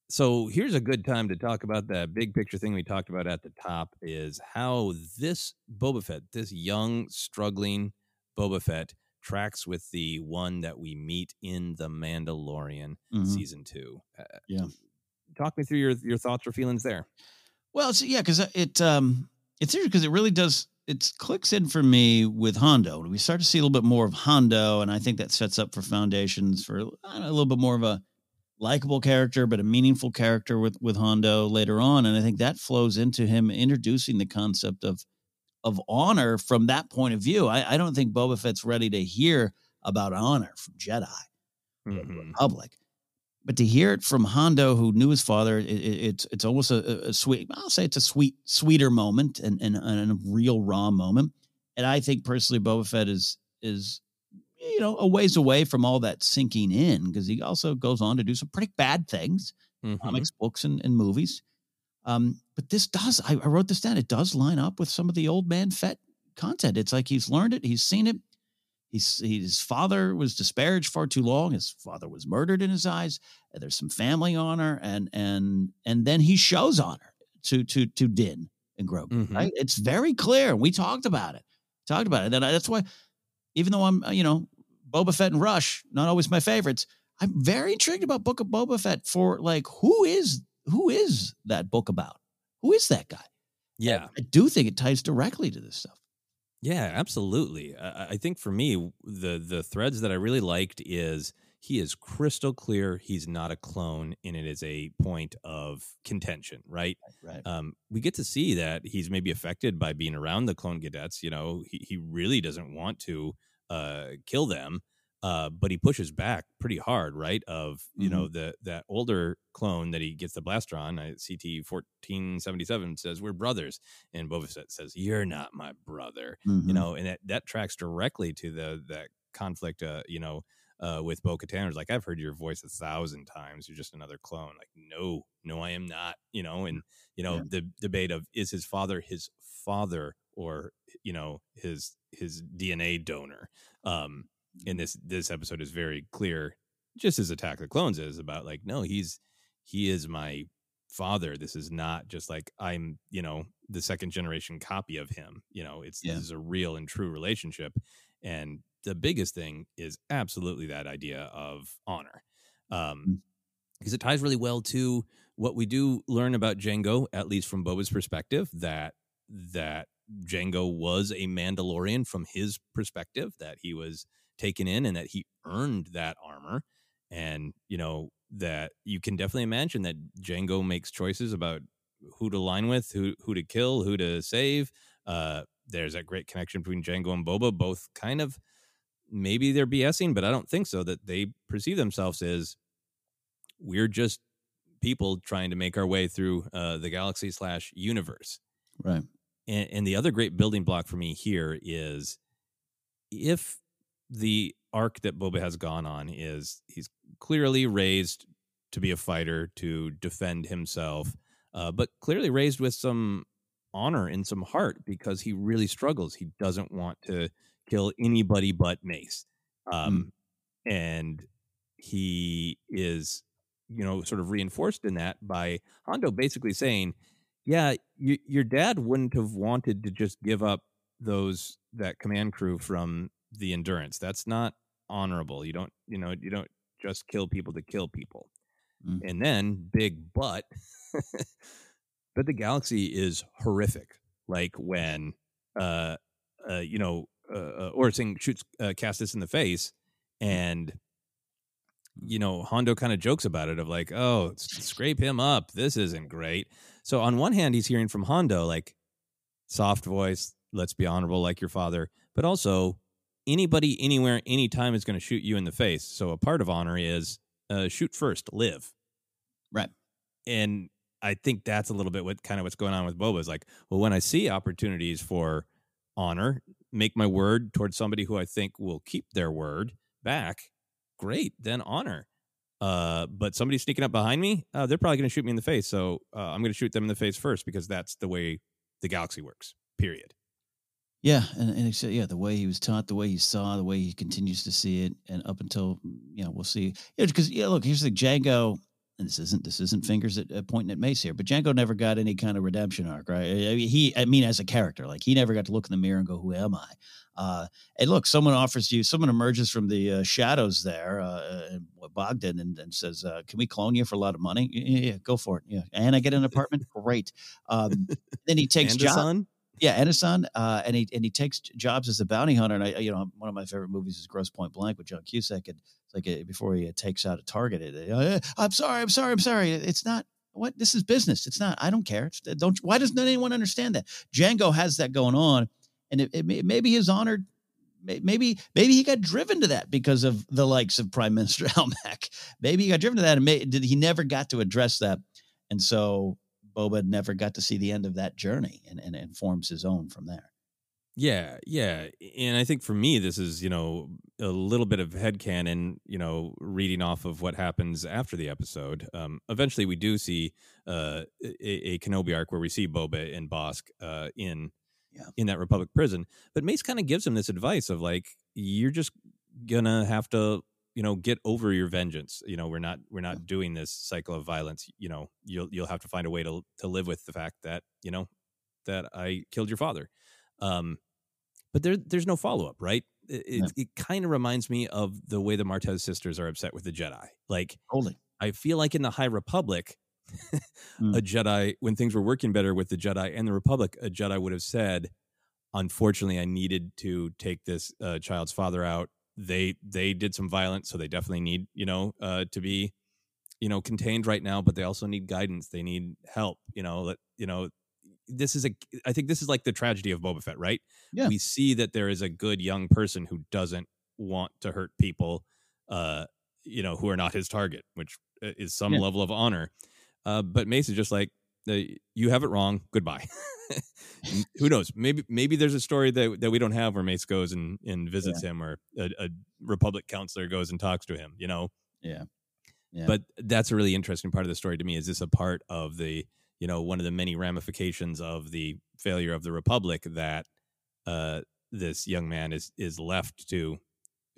so here's a good time to talk about that big picture thing we talked about at the top is how this Boba Fett, this young, struggling Boba Fett, tracks with the one that we meet in the Mandalorian mm-hmm. season two. Uh, yeah, talk me through your your thoughts or feelings there. Well, yeah, because it um it's interesting because it really does it clicks in for me with Hondo. We start to see a little bit more of Hondo, and I think that sets up for foundations for know, a little bit more of a likable character, but a meaningful character with with Hondo later on. And I think that flows into him introducing the concept of of honor from that point of view. I, I don't think Boba Fett's ready to hear about honor from Jedi mm-hmm. Republic. But to hear it from Hondo, who knew his father, it, it, it's it's almost a, a, sweet. I'll say it's a sweet, sweeter moment and, and, and a real raw moment. And I think personally, Boba Fett is is you know a ways away from all that sinking in because he also goes on to do some pretty bad things, mm-hmm. comics, books, and, and movies. Um, but this does. I, I wrote this down. It does line up with some of the old man Fett content. It's like he's learned it, he's seen it, He's, his father was disparaged far too long. His father was murdered in his eyes. There's some family honor, and and and then he shows honor to to to Din and Grogu. Mm-hmm. Right? It's very clear. We talked about it. Talked about it. And that's why, even though I'm you know Boba Fett and Rush, not always my favorites, I'm very intrigued about Book of Boba Fett for like who is who is that book about? Who is that guy? Yeah, I do think it ties directly to this stuff. Yeah, absolutely. I, I think for me, the the threads that I really liked is he is crystal clear he's not a clone and it is a point of contention right right um, we get to see that he's maybe affected by being around the clone cadets you know he, he really doesn't want to uh, kill them uh, but he pushes back pretty hard, right? Of you mm-hmm. know the that older clone that he gets the blaster on, CT fourteen seventy seven says we're brothers, and Boba Fett says you're not my brother, mm-hmm. you know, and that that tracks directly to the that conflict, uh, you know, uh, with Bo Katan. Like I've heard your voice a thousand times. You're just another clone. Like no, no, I am not. You know, and you know yeah. the debate of is his father his father or you know his his DNA donor. Um, in this this episode is very clear, just as Attack the Clones is about like, no, he's he is my father. This is not just like I'm, you know, the second generation copy of him. You know, it's yeah. this is a real and true relationship. And the biggest thing is absolutely that idea of honor. Um, because mm. it ties really well to what we do learn about Jango, at least from Boba's perspective, that that Jango was a Mandalorian from his perspective, that he was taken in and that he earned that armor. And, you know, that you can definitely imagine that Jango makes choices about who to line with, who who to kill, who to save. Uh, there's that great connection between Jango and Boba, both kind of maybe they're BSing, but I don't think so. That they perceive themselves as we're just people trying to make our way through uh, the galaxy slash universe. Right. And, and the other great building block for me here is if the arc that Boba has gone on is he's clearly raised to be a fighter to defend himself, uh, but clearly raised with some honor and some heart because he really struggles. He doesn't want to kill anybody but Mace, um, mm. and he is, you know, sort of reinforced in that by Hondo basically saying, "Yeah, you, your dad wouldn't have wanted to just give up those that command crew from the endurance. That's not honorable. You don't, you know, you don't just kill people to kill people. Mm. And then big but, *laughs* but the galaxy is horrific. Like when, uh, uh you know, uh, uh Aurra shoots uh, Castas in the face, mm. and you know Hondo kind of jokes about it of like, oh, scrape him up. This isn't great. So on one hand, he's hearing from Hondo like soft voice, let's be honorable like your father, but also anybody, anywhere, anytime is going to shoot you in the face. So a part of honor is uh, shoot first, live. Right. And I think that's a little bit what kind of what's going on with Boba is like, well, when I see opportunities for honor, make my word towards somebody who I think will keep their word back, great, then honor. Uh, but somebody sneaking up behind me, uh, they're probably going to shoot me in the face. So uh, I'm going to shoot them in the face first because that's the way the galaxy works. Period. Yeah, and, and except, yeah, the way he was taught, the way he saw, the way he continues to see it, and up until you know, we'll see. Yeah, because yeah, look, here's the Jango, And this isn't this isn't fingers at, at pointing at Mace here, but Jango never got any kind of redemption arc, right? I mean, he, I mean, as a character, like he never got to look in the mirror and go, "Who am I?" Uh, and look, someone offers you, someone emerges from the uh, shadows there, uh, Bogdan, and, and says, uh, "Can we clone you for a lot of money?" Yeah, yeah, go for it. Yeah, and I get an apartment. Great. Um, then he takes John. Yeah, Ennison, uh, and he and he takes jobs as a bounty hunter. And I, you know, one of my favorite movies is Grosse Pointe Blank with John Cusack. And it's like uh, before he uh, takes out a target, it, uh, I'm sorry, I'm sorry, I'm sorry. It's not what this is business. It's not. I don't care. It's, don't. Why doesn't anyone understand that? Jango has that going on, and it, it maybe his honor. Maybe maybe he got driven to that because of the likes of Prime Minister *laughs* Almec. Maybe he got driven to that, and may, did he never got to address that, and so Boba never got to see the end of that journey, and and, and forms his own from there. Yeah, yeah. And I think for me, this is, you know, a little bit of headcanon, you know, reading off of what happens after the episode. Um, eventually, we do see uh, a, a Kenobi arc where we see Boba and Bossk uh, in yeah. in that Republic prison. But Mace kind of gives him this advice of like, you're just gonna have to, you know, get over your vengeance. You know, we're not we're not doing this cycle of violence. You know, you'll you'll have to find a way to to live with the fact that you know that I killed your father. Um, but there there's no follow up, right? It, Yeah. it, it kind of reminds me of the way the Martez sisters are upset with the Jedi. Like, Totally. I feel like in the High Republic, *laughs* a Jedi, when things were working better with the Jedi and the Republic, a Jedi would have said, "Unfortunately, I needed to take this uh, child's father out. They they did some violence, so they definitely need you know uh, to be you know contained right now, but they also need guidance. They need help. You know, that you know." This is a. I think this is like the tragedy of Boba Fett, right? Yeah. We see that there is a good young person who doesn't want to hurt people, uh, you know, who are not his target, which uh, is some Yeah. level of honor. Uh, but Mace is just like, you have it wrong. Goodbye. *laughs* Who knows? Maybe maybe there's a story that that we don't have where Mace goes and and visits him, or a, a Republic counselor goes and talks to him. You know. Yeah. Yeah. But that's a really interesting part of the story to me. Is this a part of the you know one of the many ramifications of the failure of the Republic that uh, this young man is is left to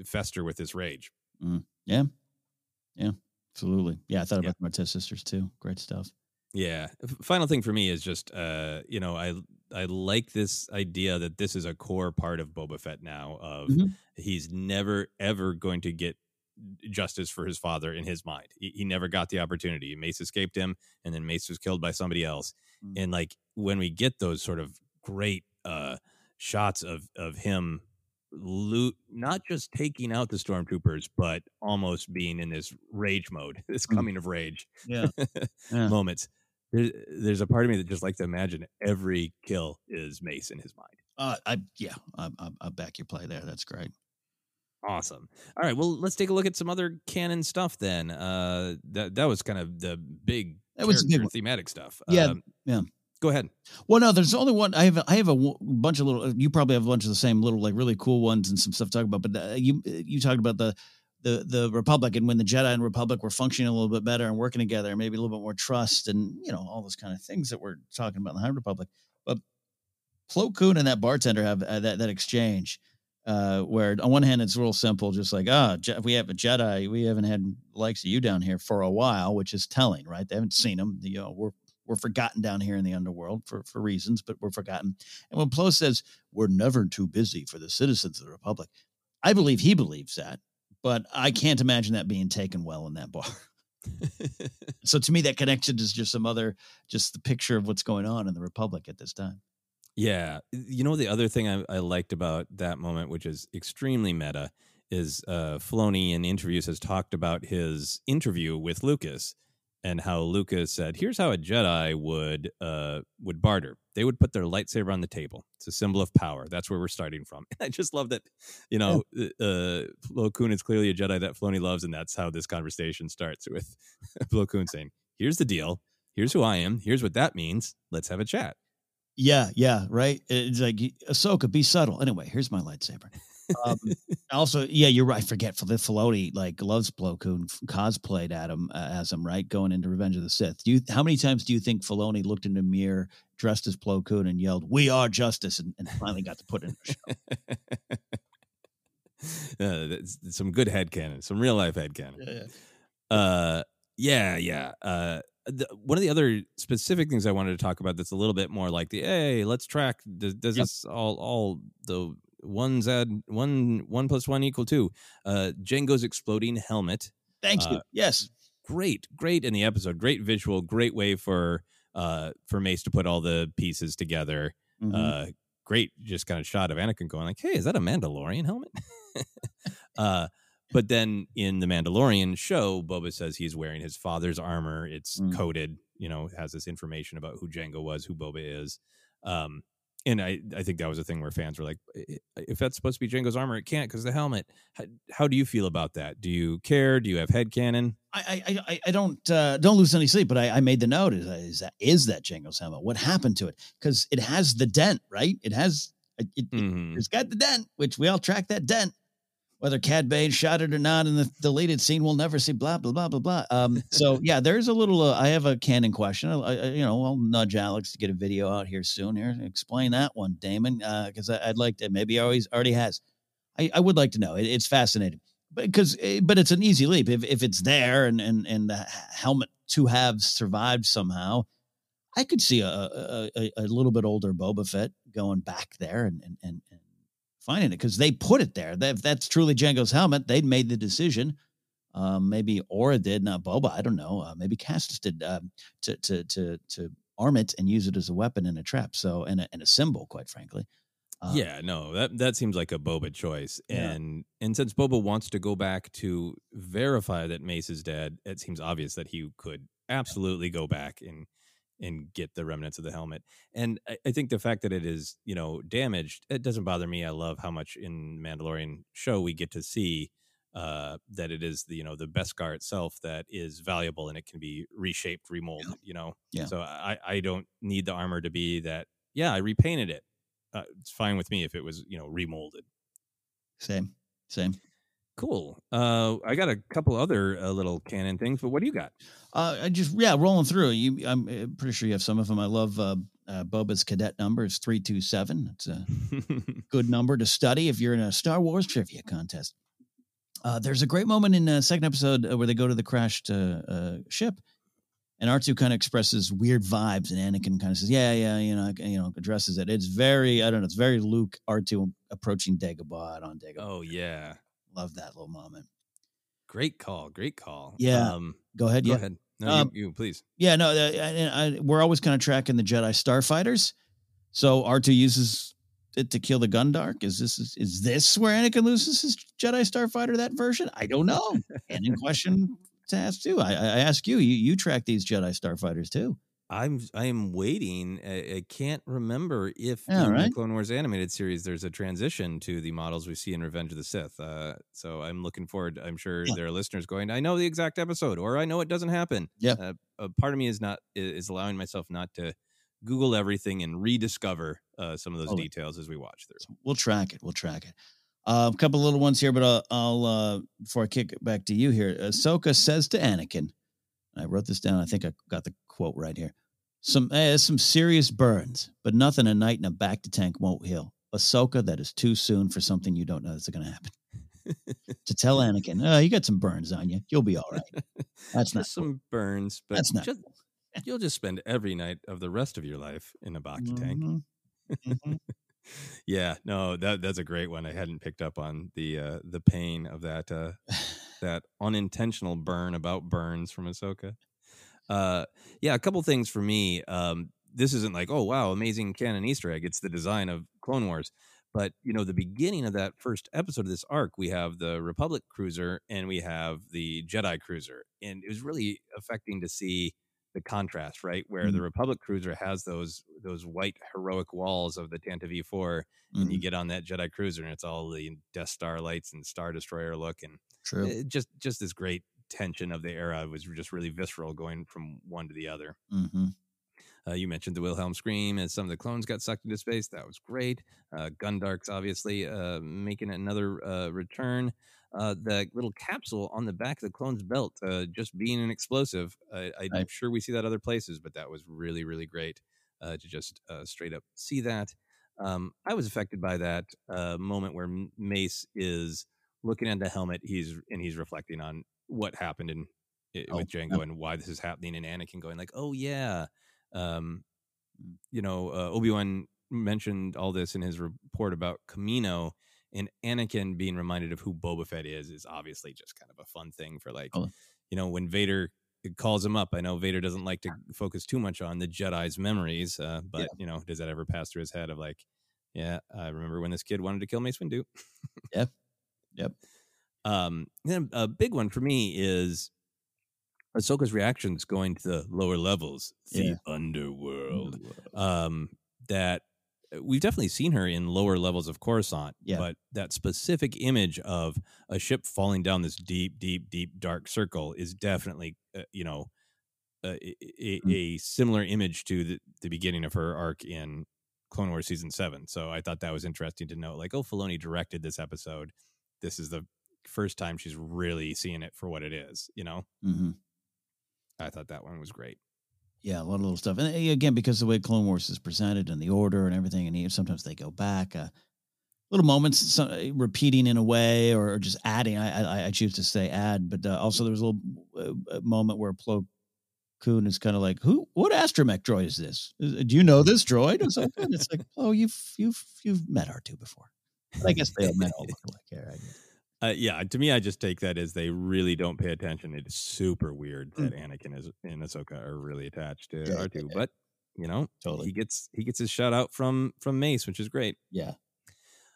fester with his rage? Mm. Yeah. Yeah. Absolutely. Yeah. I thought about the Martez sisters too. Great stuff. Yeah. Final thing for me is just uh, you know, I I like this idea that this is a core part of Boba Fett now of Mhm. he's never ever going to get justice for his father in his mind. He, he never got the opportunity. Mace escaped him and then Mace was killed by somebody else. Mm. And like when we get those sort of great uh shots of of him loot not just taking out the stormtroopers but almost being in this rage mode *laughs* this Mm. coming of rage Yeah. *laughs* Yeah. moments there, there's a part of me that just like to imagine every kill is mace in his mind Uh, I yeah. I, I, I back your play there. That's great. awesome all right well let's take a look at some other canon stuff then uh that that was kind of the big That was big thematic stuff Yeah. Um, yeah. go ahead Well, no, there's only one. I have I have a w- bunch of little. You probably have a bunch of the same little like really cool ones and some stuff to talk about. But uh, you you talked about the the the Republic and when the Jedi and Republic were functioning a little bit better and working together, maybe a little bit more trust and you know all those kind of things that we're talking about in the High Republic. But Plo Koon and that bartender have uh, that that exchange. Uh, where on one hand it's real simple, just like ah, Je- we have a Jedi, we haven't had likes of you down here for a while, which is telling, right? They haven't seen them. You know, we're we're forgotten down here in the underworld for, for reasons, but we're forgotten. And when Plo says we're never too busy for the citizens of the Republic, I believe he believes that, but I can't imagine that being taken well in that bar. *laughs* so to me, that connection is just some other, just the picture of what's going on in the Republic at this time. Yeah. You know, the other thing I, I liked about that moment, which is extremely meta, is uh, Filoni in interviews has talked about his interview with Lucas and how Lucas said, "Here's how a Jedi would uh, would barter. They would put their lightsaber on the table. It's a symbol of power. That's where we're starting from." And *laughs* I just love that. You know, uh, Plo Koon is clearly a Jedi that Filoni loves, and that's how this conversation starts *laughs* with Plo Koon saying, "Here's the deal. Here's who I am. Here's what that means. Let's have a chat." Yeah, yeah, right. It's like Ahsoka, be subtle. Anyway, here's my lightsaber. Um, *laughs* also, yeah, you're right. Forgetful. The Filoni like loves Plo Koon, cosplayed at him uh, as him, right? Going into Revenge of the Sith. Do you? How many times do you think Filoni looked in the mirror dressed as Plo Koon and yelled, "We are justice," and, and finally got to put in the show? *laughs* uh, some good head canon, some real life head canon. Yeah, Uh, yeah, yeah. Uh, the, one of the other specific things I wanted to talk about that's a little bit more like the hey, let's track. Does, does Yep. this all all the ones add one one plus one equal two? Uh, Jango's exploding helmet. Thank you. Uh, yes, great, great in the episode. Great visual. Great way for uh for Mace to put all the pieces together. Mhm. Uh, great, just kind of shot of Anakin going like, "Hey, is that a Mandalorian helmet?" *laughs* uh, but then in the Mandalorian show, Boba says he's wearing his father's armor. It's Mm. coded, you know, has this information about who Jango was, who Boba is. Um, and I, I think that was a thing where fans were like, "I- I- if that's supposed to be Jango's armor, it can't because the helmet. How, how do you feel about that? Do you care? Do you have head canon? I I I, I don't uh, don't lose any sleep, but I, I made the note is, is that is that Jango's helmet? What happened to it? Because it has the dent, right? It has it, has got the dent, which we all track that dent. Whether Cad Bane shot it or not in the deleted scene, we'll never see. Blah blah blah blah blah. Um, so *laughs* yeah, there's a little. Uh, I have a canon question. I, I, you know, I'll nudge Alex to get a video out here soon. Here, explain that one, Damon, because I I'd like to. Maybe he always already has. I, I would like to know. It, it's fascinating, but because but it's an easy leap if if it's there and and and the helmet to have survived somehow. I could see a a, a, a little bit older Boba Fett going back there and and, and finding it because they put it there. That, if that's truly Jango's helmet, they'd made the decision. Um, maybe Aurra did, not Boba. I don't know. Uh, maybe Castas did um, to to to to arm it and use it as a weapon and a trap. So and a, and a symbol, quite frankly. Uh, yeah, no, that that seems like a Boba choice. Yeah. And and since Boba wants to go back to verify that Mace is dead, it seems obvious that he could absolutely go back and and get the remnants of the helmet. And I, I think the fact that it is, you know, damaged, it doesn't bother me. I love how much in Mandalorian show we get to see uh that it is the you know the Beskar itself that is valuable and it can be reshaped, remolded, you know. Yeah. So I I don't need the armor to be that yeah, I repainted it. Uh, it's fine with me if it was, you know, remolded. Same, same. Cool. Uh, I got a couple other uh, little canon things, but what do you got? Uh, I just yeah, rolling through. You, I'm uh, pretty sure you have some of them. I love uh, uh, Boba's cadet number is three two seven. It's a *laughs* good number to study if you're in a Star Wars trivia contest. Uh, there's a great moment in the second episode uh, where they go to the crashed uh, uh, ship, and R two kind of expresses weird vibes, and Anakin kind of says, "Yeah, yeah, you know, you know," addresses it. It's very, I don't know, it's very Luke R two approaching Dagobah on Dagobah. oh yeah, Love that little moment. great call, great call. Yeah. Um, Go ahead. go yeah. ahead. No, Um, you, you please. Yeah, no, uh, I, I, we're always kind of tracking the Jedi starfighters. So R two uses it to kill the Gundark. Is this is, is this where Anakin loses his Jedi starfighter? That version? I don't know. and in question to ask too. I, I I ask you. You you track these Jedi starfighters too. I'm I am waiting. I, I can't remember if Yeah, in the. Clone Wars animated series there's a transition to the models we see in Revenge of the Sith. Uh, so I'm looking forward. I'm sure Yeah. there are listeners going, I know the exact episode, or I know it doesn't happen. Yeah. Uh, a part of me is not is allowing myself not to Google everything and rediscover uh, some of those Oh. details as we watch through. We'll track it. We'll track it. Uh, a couple little ones here, but I'll, I'll uh, before I kick it back to you here. Ahsoka says to Anakin, I wrote this down. I think I got the quote right here. Some eh, some serious burns, but nothing a night in a bacta tank won't heal. Ahsoka, that is too soon for something you don't know that's going to happen. *laughs* to tell Anakin, oh, you got some burns on you. You'll be all right. That's not Just some burns, but That's not just, *laughs* you'll just spend every night of the rest of your life in a Bacta tank. Mhm. Mhm. *laughs* Yeah, no, that that's a great one. I hadn't picked up on the uh the pain of that uh *sighs* that unintentional burn about burns from Ahsoka. Uh yeah, a couple things for me. Um this isn't like, oh wow, amazing canon Easter egg. It's the design of Clone Wars. But you know, the beginning of that first episode of this arc, we have the Republic cruiser and we have the Jedi cruiser. And it was really affecting to see the contrast, right? Where the Mhm. Republic cruiser has those those white heroic walls of the Tantive IV, and you Mhm. get on that Jedi cruiser, and it's all the Death Star lights and Star Destroyer look, and True. just just this great tension of the era was just really visceral, going from one to the other. hmm Uh, you mentioned the Wilhelm scream as some of the clones got sucked into space. That was great. Uh, Gundark's obviously uh, making another uh, return. Uh, the little capsule on the back of the clone's belt, uh, just being an explosive. I, I'm Right. sure we see that other places, but that was really, really great uh, to just uh, straight up see that. Um, I was affected by that uh, moment where Mace is looking at the helmet. He's and he's reflecting on what happened in i- Oh, with Jango yep. and why this is happening, and Anakin going like, "Oh yeah." Um, you know, uh, Obi Wan mentioned all this in his report about Kamino, and Anakin being reminded of who Boba Fett is is obviously just kind of a fun thing for like, Oh. you know, when Vader calls him up. I know Vader doesn't like to focus too much on the Jedi's memories, uh, but Yeah. you know, does that ever pass through his head of like, yeah, I remember when this kid wanted to kill Mace Windu. Yep. Yep. Um, then a big one for me is Ahsoka's reactions going to the lower levels, the Yeah. underworld. Um, that uh, we've definitely seen her in lower levels of Coruscant, Yeah. but that specific image of a ship falling down this deep, deep, deep dark circle is definitely, uh, you know, uh, a, a, Mm. a similar image to the, the beginning of her arc in Clone Wars season seven. So I thought that was interesting to note. Like, oh, Filoni directed this episode. This is the first time she's really seeing it for what it is. You know, hmm I thought that one was great. Yeah, a lot of little stuff, and uh, again, because the way Clone Wars is presented and the order and everything, and sometimes they go back. Uh, little moments, some, uh, repeating in a way, or, or just adding. I, I I choose to say add, but uh, also there was a little uh, moment where Plo Koon is kind of like, "Who? What astromech droid is this? Do you know this droid?" And so it's like, "Oh, you've you've you've met R two before." But I guess they all met all look alike here. I guess. Uh, yeah, to me, I just take that as they really don't pay attention. It's super weird that Anakin is and Ahsoka are really attached to Mm. Yeah, R two, yeah. but you know, Totally. he gets he gets his shout out from from Mace, which is great. Yeah,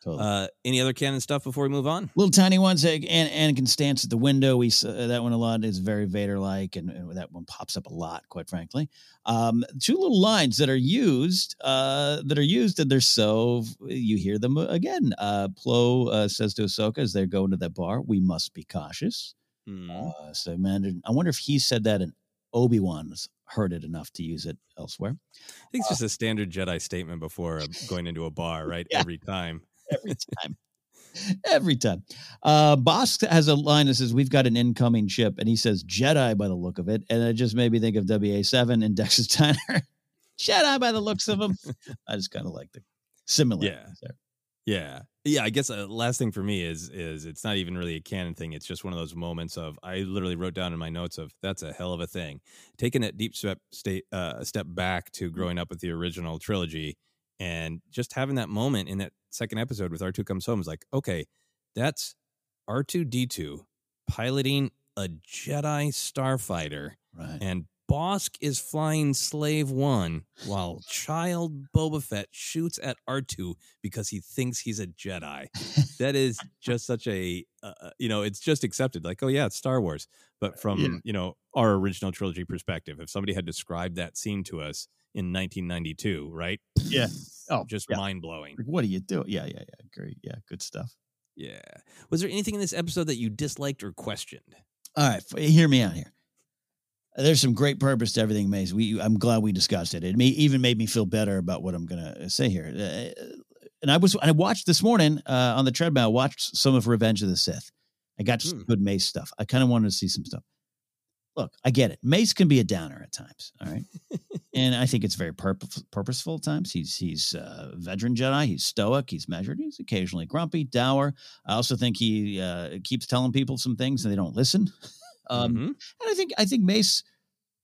totally. Uh, any other canon stuff before we move on? little tiny ones. uh, An- Anakin stance at the window. We saw that one a lot. is very Vader like, and, and that one pops up a lot, quite frankly. Um, two little lines that are used, uh, that are used, and they're so you hear them again. Uh, Plo uh, says to Ahsoka as they're going to that bar, "We must be cautious." Uh, so, man, I wonder if he said that and Obi Wan's heard it enough to use it elsewhere. I think it's just a standard Jedi statement before uh, going into a bar, *laughs* right? Yeah. Every time. Every time. Every time. Uh Bossk has a line that says, We've got an incoming ship, and he says Jedi by the look of it. And it just made me think of WA7 and *laughs* Dex's Diner. Jedi by the looks of them. *laughs* I just kind of like the similar. Yeah. Yeah. Yeah, I guess uh, last thing for me is is it's not even really a canon thing. It's just one of those moments of I literally wrote down in my notes of that's a hell of a thing. Taking a deep step state uh, step back to growing up with the original trilogy and just having that moment in that second episode with R2 comes home is like, okay, that's R2D2 piloting a Jedi starfighter Right. and Bossk is flying Slave One while child Boba Fett shoots at R2 because he thinks he's a Jedi. *laughs* that is just such a, uh, uh, you know, it's just accepted. Like, oh, yeah, it's Star Wars. But from, Yeah. you know, our original trilogy perspective, if somebody had described that scene to us in 1992, right? Yeah. Oh, just yeah. mind blowing. Like, what do you do? Yeah, yeah, yeah. Great. Yeah, good stuff. Yeah. Was there anything in this episode that you disliked or questioned? All right, hear me out here. There's some great purpose to everything, Mace. We, I'm glad we discussed it. It may, even made me feel better about what I'm gonna say here. Uh, and I was, I watched this morning uh, on the treadmill. I watched some of Revenge of the Sith. I got some Hmm. good Mace stuff. I kind of wanted to see some stuff. Look, I get it. Mace can be a downer at times. All right, *laughs* and I think it's very purpose, purposeful at times. He's he's a veteran Jedi. He's stoic. He's measured. He's occasionally grumpy, dour. I also think he uh, keeps telling people some things and they don't listen. *laughs* Um, Mhm. and I think I think Mace,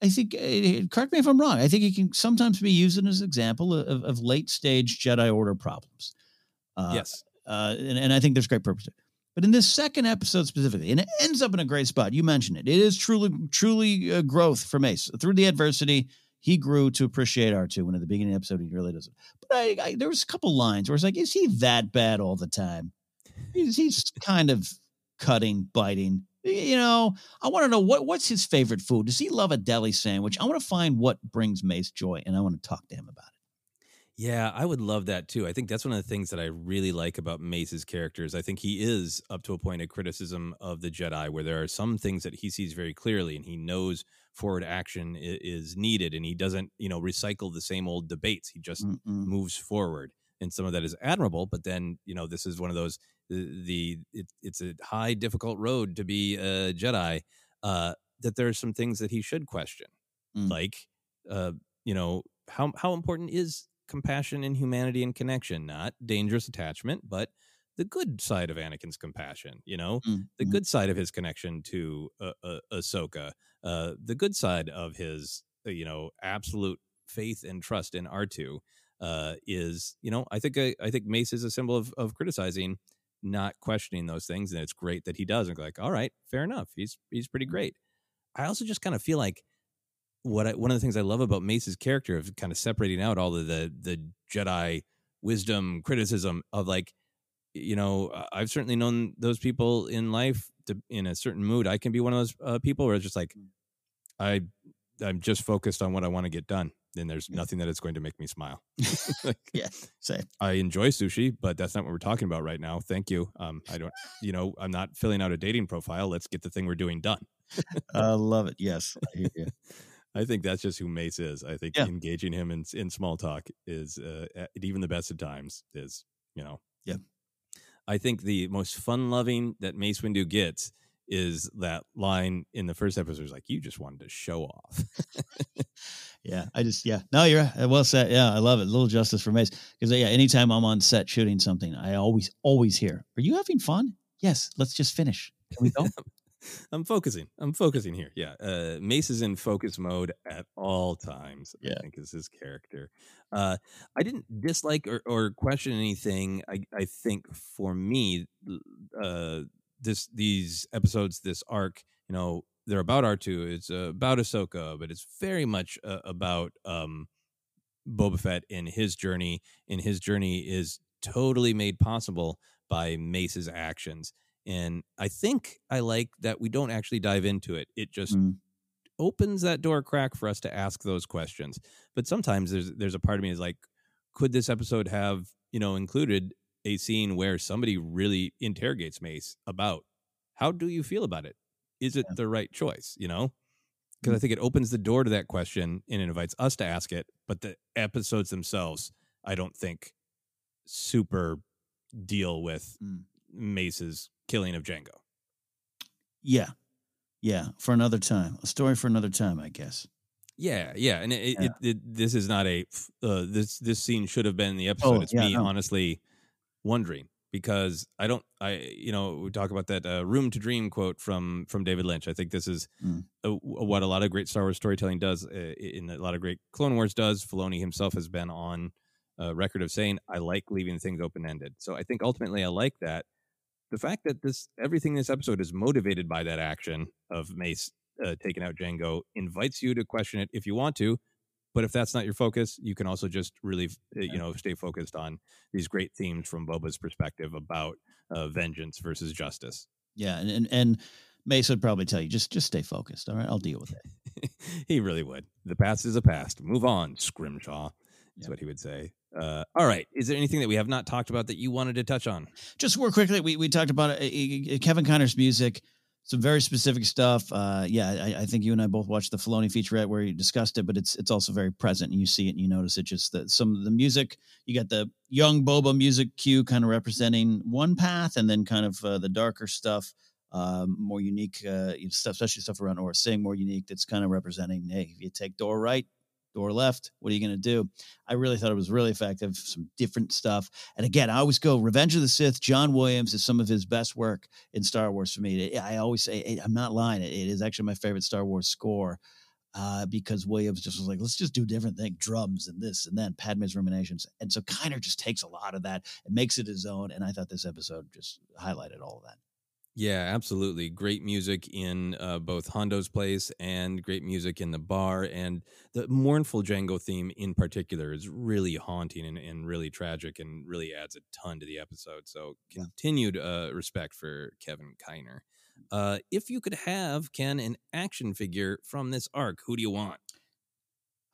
I think uh, correct me if I'm wrong. I think he can sometimes be used as an example of, of late stage Jedi Order problems. Uh, yes. uh, and, and I think there's great purpose. to it. But in this second episode specifically, and it ends up in a great spot. You mentioned it. It is truly, truly uh, growth for Mace through the adversity. He grew to appreciate R2 when at the beginning of the episode he really doesn't. But I, I, there was a couple lines where it's like, is he that bad all the time? He's, he's kind of cutting, biting. You know, I want to know what what's his favorite food. Does he love a deli sandwich? I want to find what brings Mace joy, and I want to talk to him about it. Yeah, I would love that too. I think that's one of the things that I really like about Mace's characters. I think he is up to a point of criticism of the Jedi where there are some things that he sees very clearly and he knows forward action is needed and he doesn't, you know, recycle the same old debates. He just Mm-mm. moves forward. And some of that is admirable, but then, you know, this is one of those the, the it, it's a high difficult road to be a Jedi uh that there are some things that he should question Mm. like uh you know how how important is compassion and humanity and connection not dangerous attachment but the good side of Anakin's compassion you know? Mm, the good side of his connection to uh, uh, Ahsoka uh the good side of his uh, you know absolute faith and trust in R2 uh is you know I think I, I think Mace is a symbol of of criticizing not questioning those things and it's great that he does and like all right fair enough. He's he's pretty great. I also just kind of feel like what I, one of the things I love about Mace's character of kind of separating out all of the the Jedi wisdom criticism of like you know I've certainly known those people in life to, in a certain mood. I can be one of those uh, people where it's just like I I'm just focused on what I want to get done. And there's nothing that is going to make me smile. *laughs* *laughs* like, yeah, same. I enjoy sushi, but that's not what we're talking about right now. Thank you. Um, I don't, you know, I'm not filling out a dating profile. Let's get the thing we're doing done. *laughs* I love it. Yes, I hear you. I think that's just who Mace is. I think Yeah. engaging him in in small talk is uh, at even the best of times is you know. Yeah. I think the most fun loving that Mace Windu gets is that line in the first episode. Is like you just wanted to show off. *laughs* Yeah, I just yeah. No, you're right. well said. Yeah, I love it. A little justice for Mace because yeah, anytime I'm on set shooting something, I always always hear, "Are you having fun?" Yes. Let's just finish. Can we go? *laughs* I'm focusing. I'm focusing here. Yeah. Uh, Mace is in focus mode at all times. Yeah. I think is his character. Uh, I didn't dislike or, or question anything. I, I think for me, uh, this these episodes, this arc, you know, they're about R two. It's uh, about Ahsoka, but it's very much uh, about um, Boba Fett and his journey. And his journey is totally made possible by Mace's actions. And I think I like that we don't actually dive into it. It just Mm. opens that door crack for us to ask those questions. But sometimes there's there's a part of me is like, could this episode have, you know, included a scene where somebody really interrogates Mace about how do you feel about it? Is it the right choice? You know? Because I think it opens the door to that question and it invites us to ask it. But the episodes themselves, I don't think super deal with Mm. Mace's killing of Jango. yeah, yeah. For another time, a story for another time, I guess. Yeah, yeah, and it, Yeah. It, it this is not a uh, this this scene should have been in the episode. Oh, it's yeah, me no. honestly wondering because I don't I you know we talk about that uh, "room to dream" quote from from David Lynch. I think this is Mm. uh, what a lot of great Star Wars storytelling does, uh, in a lot of great Clone Wars does. Filoni himself has been on uh, record of saying I like leaving things open ended. So I think ultimately I like that. The fact that this everything in this episode is motivated by that action of Mace uh, taking out Jango invites you to question it if you want to. But if that's not your focus, you can also just really, uh, you know, stay focused on these great themes from Boba's perspective about uh, vengeance versus justice. Yeah, and, and and Mace would probably tell you just just stay focused. All right, I'll deal with it. *laughs* he really would. The past is a past. Move on, Scrimshaw. Is what he would say. Uh, all right. Is there anything that we have not talked about that you wanted to touch on? Just real quickly, we we talked about uh, uh, Kevin Kiner's music, some very specific stuff. Uh, yeah, I, I think you and I both watched the Filoni featurette where you discussed it, but it's it's also very present, and you see it and you notice it. Just that some of the music, you got the young Boba music cue, kind of representing one path, and then kind of uh, the darker stuff. Um, more unique uh, stuff, especially stuff around Aurra Sing, more unique. That's kind of representing. Hey, if you take door right, door left. What are you going to do? I really thought it was really effective. Some different stuff. And again, I always go Revenge of the Sith. John Williams is some of his best work in Star Wars for me. I always say I'm not lying. It is actually my favorite Star Wars score. Uh, because Williams just was like, let's just do different things, drums and this and then Padme's ruminations. And so Kiner just takes a lot of that and makes it his own. And I thought this episode just highlighted all of that. Yeah, absolutely. Great music in uh, both Hondo's place and great music in the bar. And the mournful Jango theme in particular is really haunting and, and really tragic and really adds a ton to the episode. So continued uh, respect for Kevin Kiner. Uh, if you could have, Ken, an action figure from this arc, who do you want?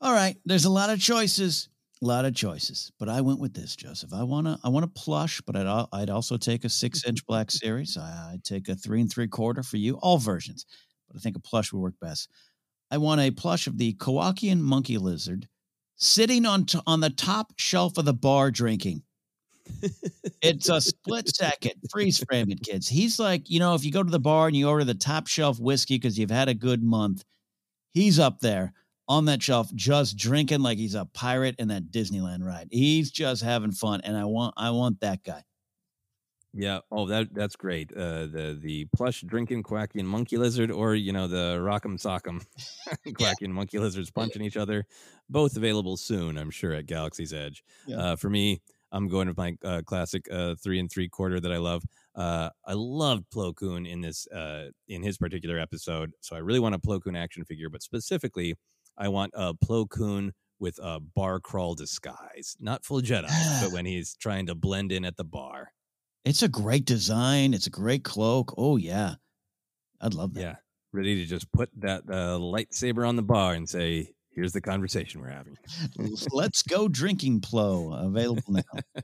All right, there's a lot of choices, a lot of choices, but I went with this, Joseph. I want to, I want a plush, but I'd, I'd also take a six inch *laughs* Black Series. I, I'd take a three and three quarter for you, all versions, but I think a plush would work best. I want a plush of the Kowakian monkey lizard sitting on t- on the top shelf of the bar drinking. it's a split second. Freeze frame it, kids. He's like, you know, if you go to the bar and you order the top shelf whiskey because you've had a good month, he's up there on that shelf just drinking like he's a pirate in that Disneyland ride. He's just having fun, and I want I want that guy. Yeah. Oh, that that's great. Uh, the the plush drinking Kowakian monkey lizard, or you know the Rock'em Sock'em *laughs* *laughs* Kowakian monkey lizards punching each other. Both available soon, I'm sure, at Galaxy's Edge. Yeah. Uh, for me, I'm going with my uh, classic uh, three and three quarter that I love. Uh, I loved Plo Koon in this uh, in his particular episode, so I really want a Plo Koon action figure, but specifically, I want a Plo Koon with a bar crawl disguise, not full Jedi, but *sighs* when he's trying to blend in at the bar. It's a great design. It's a great cloak. Oh yeah, I'd love that. Yeah, ready to just put that uh, lightsaber on the bar and say, "Here's the conversation we're having." Let's go drinking Plo available now.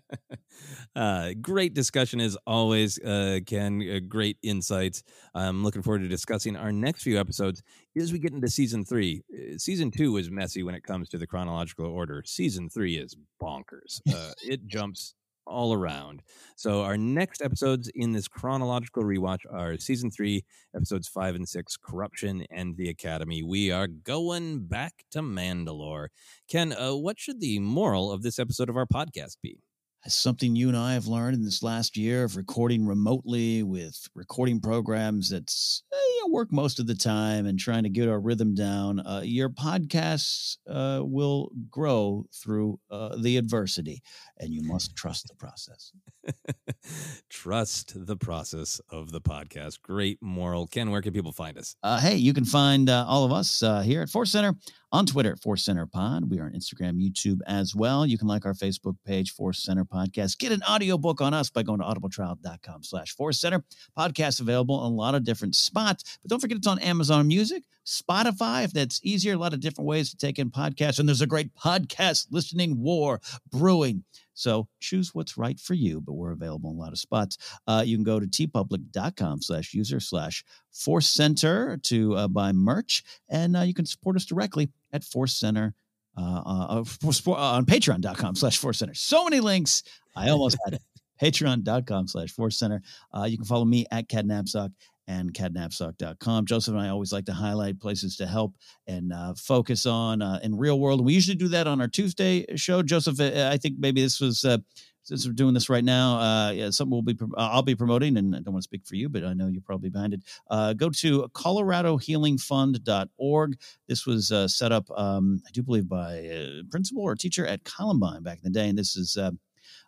*laughs* uh, great discussion as always, uh, Ken. Uh, great insights. I'm looking forward to discussing our next few episodes as we get into season three. Uh, Season two is messy when it comes to the chronological order. Season three is bonkers. Uh, it jumps all around. So our next episodes in this chronological rewatch are season three, episodes five and six, Corruption and the Academy. We are going back to Mandalore. Ken, uh, what should the moral of this episode of our podcast be? Something you and I have learned in this last year of recording remotely with recording programs that eh, you know, work most of the time and trying to get our rhythm down. Uh, your podcasts uh, will grow through uh, the adversity, and you must trust the process. *laughs* Trust the process of the podcast. Great moral. Ken, where can people find us? Uh, hey, you can find uh, all of us uh, here at Force Center on Twitter, Force Center Pod. We are on Instagram, YouTube as well. You can like our Facebook page, Force Center Podcast. Get an audiobook on us by going to audibletrial.com slash Force Center. Podcast available in a lot of different spots. But don't forget it's on Amazon Music, Spotify, if that's easier. A lot of different ways to take in podcasts. And there's a great podcast listening war brewing. So choose what's right for you, but we're available in a lot of spots. Uh, you can go to teepublic.com slash user slash force center to uh, buy merch, and uh, you can support us directly at force center uh, uh, for, for, on patreon.com slash force center. So many links. I almost had it. *laughs* Patreon.com slash force center. Uh, you can follow me at KenNapzok and kennapzok.com. Joseph and I always like to highlight places to help and uh, focus on uh, in real world. We usually do that on our Tuesday show. Joseph, uh, I think maybe this was uh, since we're doing this right now, uh, yeah, something we'll be I'll be promoting, and I don't want to speak for you, but I know you're probably behind it. Uh, go to ColoradoHealingFund.org. This was uh, set up, um, I do believe, by a principal or teacher at Columbine back in the day, and this is uh,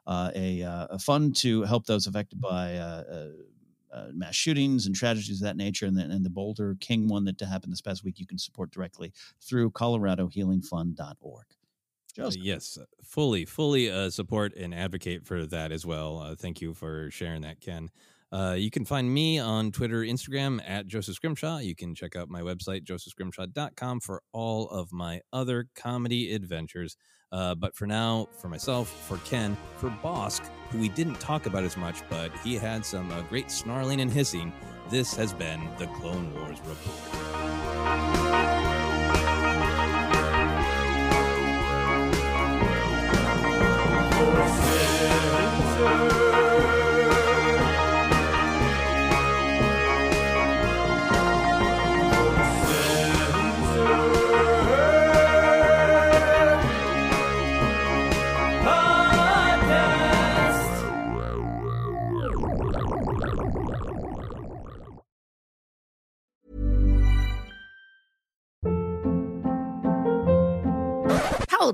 uh, a, uh, a fund to help those affected by. Uh, mass shootings and tragedies of that nature, and the, and the Boulder King one that happened this past week, you can support directly through ColoradoHealingFund.org. Uh, yes, fully, fully uh, support and advocate for that as well. Uh, thank you for sharing that, Ken. Uh, you can find me on Twitter, Instagram at Joseph Scrimshaw. You can check out my website, josephscrimshaw.com, for all of my other comedy adventures. Uh, but for now, for myself, for Ken, for Bossk, who we didn't talk about as much, but he had some uh, great snarling and hissing, this has been the Clone Wars Report.